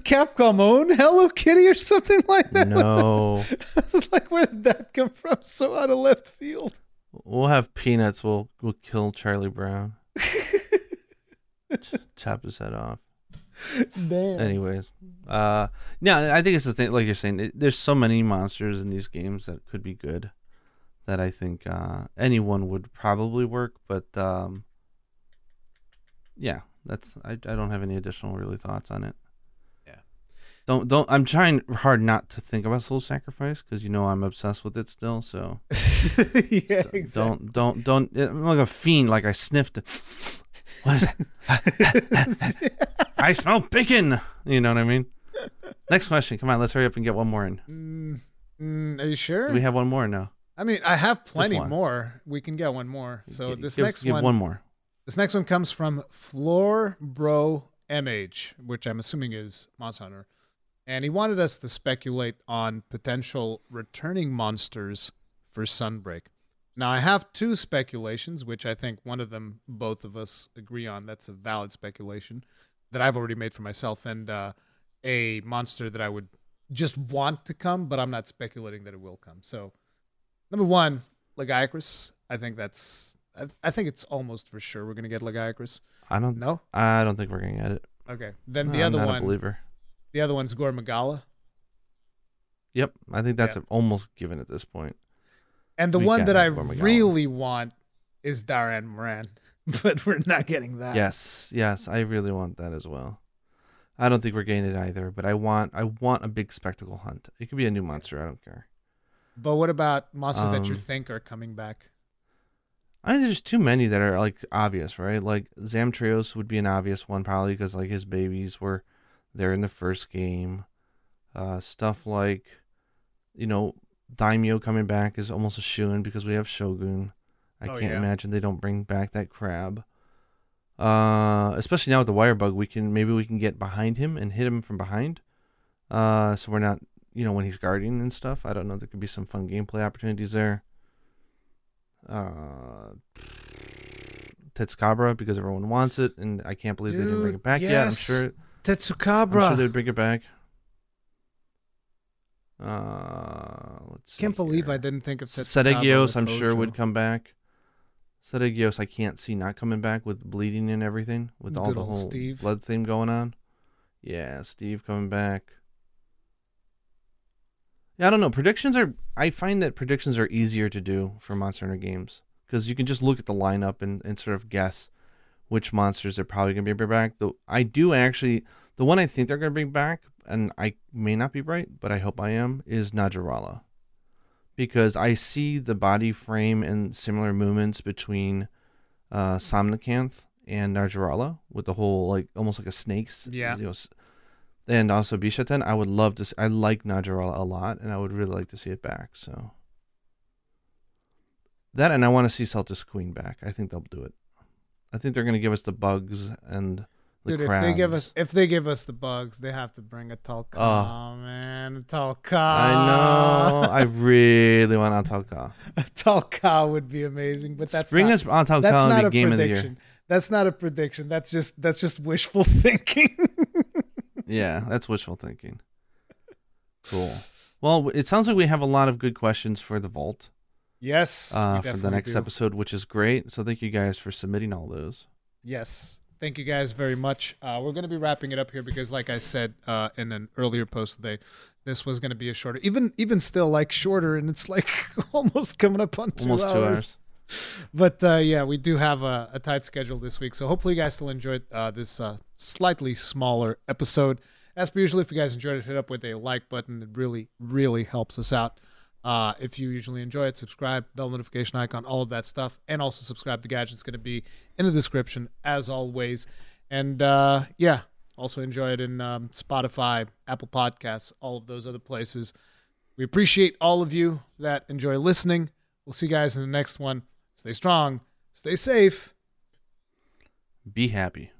Capcom own Hello Kitty or something like that? No, I was like, where did that come from? So out of left field. We'll have peanuts. We'll we'll kill Charlie Brown. Ch- chop his head off. Damn. Anyways, uh, yeah, I think it's the thing. Like you're saying, it, there's so many monsters in these games that could be good. That I think uh, anyone would probably work, but um, yeah, that's I, I don't have any additional really thoughts on it. Don't don't. I'm trying hard not to think about Soul Sacrifice because you know I'm obsessed with it still. So yeah, exactly. don't don't don't. I'm like a fiend. Like I sniffed. What is that? I smell bacon. You know what I mean? Next question. Come on, let's hurry up and get one more in. Mm, mm, are you sure? Do we have one more now? I mean, I have plenty more. We can get one more. So G- this give- next give one, one more. this next one comes from Floor Bro MH, which I'm assuming is Monster Hunter, and he wanted us to speculate on potential returning monsters for Sunbreak. Now, I have two speculations, which I think one of them both of us agree on. That's a valid speculation that I've already made for myself, and uh, a monster that I would just want to come, but I'm not speculating that it will come. So, number one, Lagiacrus. I think that's. I, I think it's almost for sure we're gonna get Lagiacrus. I don't. No. I don't think we're gonna get it. Okay. Then the I'm other not a one. believer. The other one's Gore Magala. Yep, I think that's almost given at this point. And the We one that I really want is Jhen Mohran, but we're not getting that. Yes, yes, I really want that as well. I don't think we're getting it either, but I want I want a big spectacle hunt. It could be a new monster. I don't care. But what about monsters that you Um, think are coming back? I think there's too many that are like obvious, right? Like Zamtrios would be an obvious one probably because like his babies were there in the first game. Uh, stuff like, you know, Daimyo coming back is almost a shoo in because we have Shogun. I Oh, can't yeah. imagine they don't bring back that crab. Uh, especially now with the wire bug, we can maybe we can get behind him and hit him from behind. Uh, so we're not, you know, when he's guarding and stuff. I don't know. There could be some fun gameplay opportunities there. Uh, Tetsucabra because everyone wants it, and I can't believe they didn't bring it back yet. I'm yes. Sure. I'm Tetsucabra. sure they'd bring it back. Uh, let's Can't believe here. I didn't think of Tetsucabra. Seregios, I'm sure would come back. Seregios, I can't see not coming back with bleeding and everything, with all Good the whole Steve. blood theme going on. Yeah, Steve coming back. Yeah, I don't know. Predictions are. I find that predictions are easier to do for Monster Hunter games because you can just look at the lineup and, and sort of guess which monsters they're probably going to bring back. Though I do actually, the one I think they're going to bring back, and I may not be right, but I hope I am, is Najarala because I see the body frame and similar movements between uh, Somnacanth and Najarala with the whole like almost like a snake's Yeah. you know, and also Bishaten. I would love to. See, I like Najarala a lot, and I would really like to see it back. So that, and I want to see Seltas Queen back. I think they'll do it. I think they're going to give us the bugs and the Dude, if they give us if they give us the bugs, they have to bring Ahtal-Ka, Oh. Ah. man. Ahtal-Ka. I know. I really want Ahtal-Ka. a Talca would be amazing, but that's Bring not, us Ahtal-Ka that's and not a game of the year. prediction. That's not a prediction. That's just that's just wishful thinking. Yeah, that's wishful thinking. Cool. Well, it sounds like we have a lot of good questions for the vault yes, uh, for the next do. episode, which is great. So thank you guys for submitting all those. Yes. Thank you guys very much. Uh, we're going to be wrapping it up here because, like I said uh, in an earlier post today, this was going to be a shorter, even even still like shorter, and it's like almost coming up on two Almost hours. two hours. But uh, yeah, we do have a, a tight schedule this week, so hopefully you guys still enjoyed uh, this uh, slightly smaller episode. As per usual, if you guys enjoyed it, hit up with a like button. It really, really helps us out. Uh, if you usually enjoy it, subscribe, bell notification icon, all of that stuff, and also subscribe to Gadget. It's going to be in the description as always. And uh, yeah, also enjoy it in um, Spotify, Apple Podcasts, all of those other places. We appreciate all of you that enjoy listening. We'll see you guys in the next one. Stay strong, stay safe. Be happy.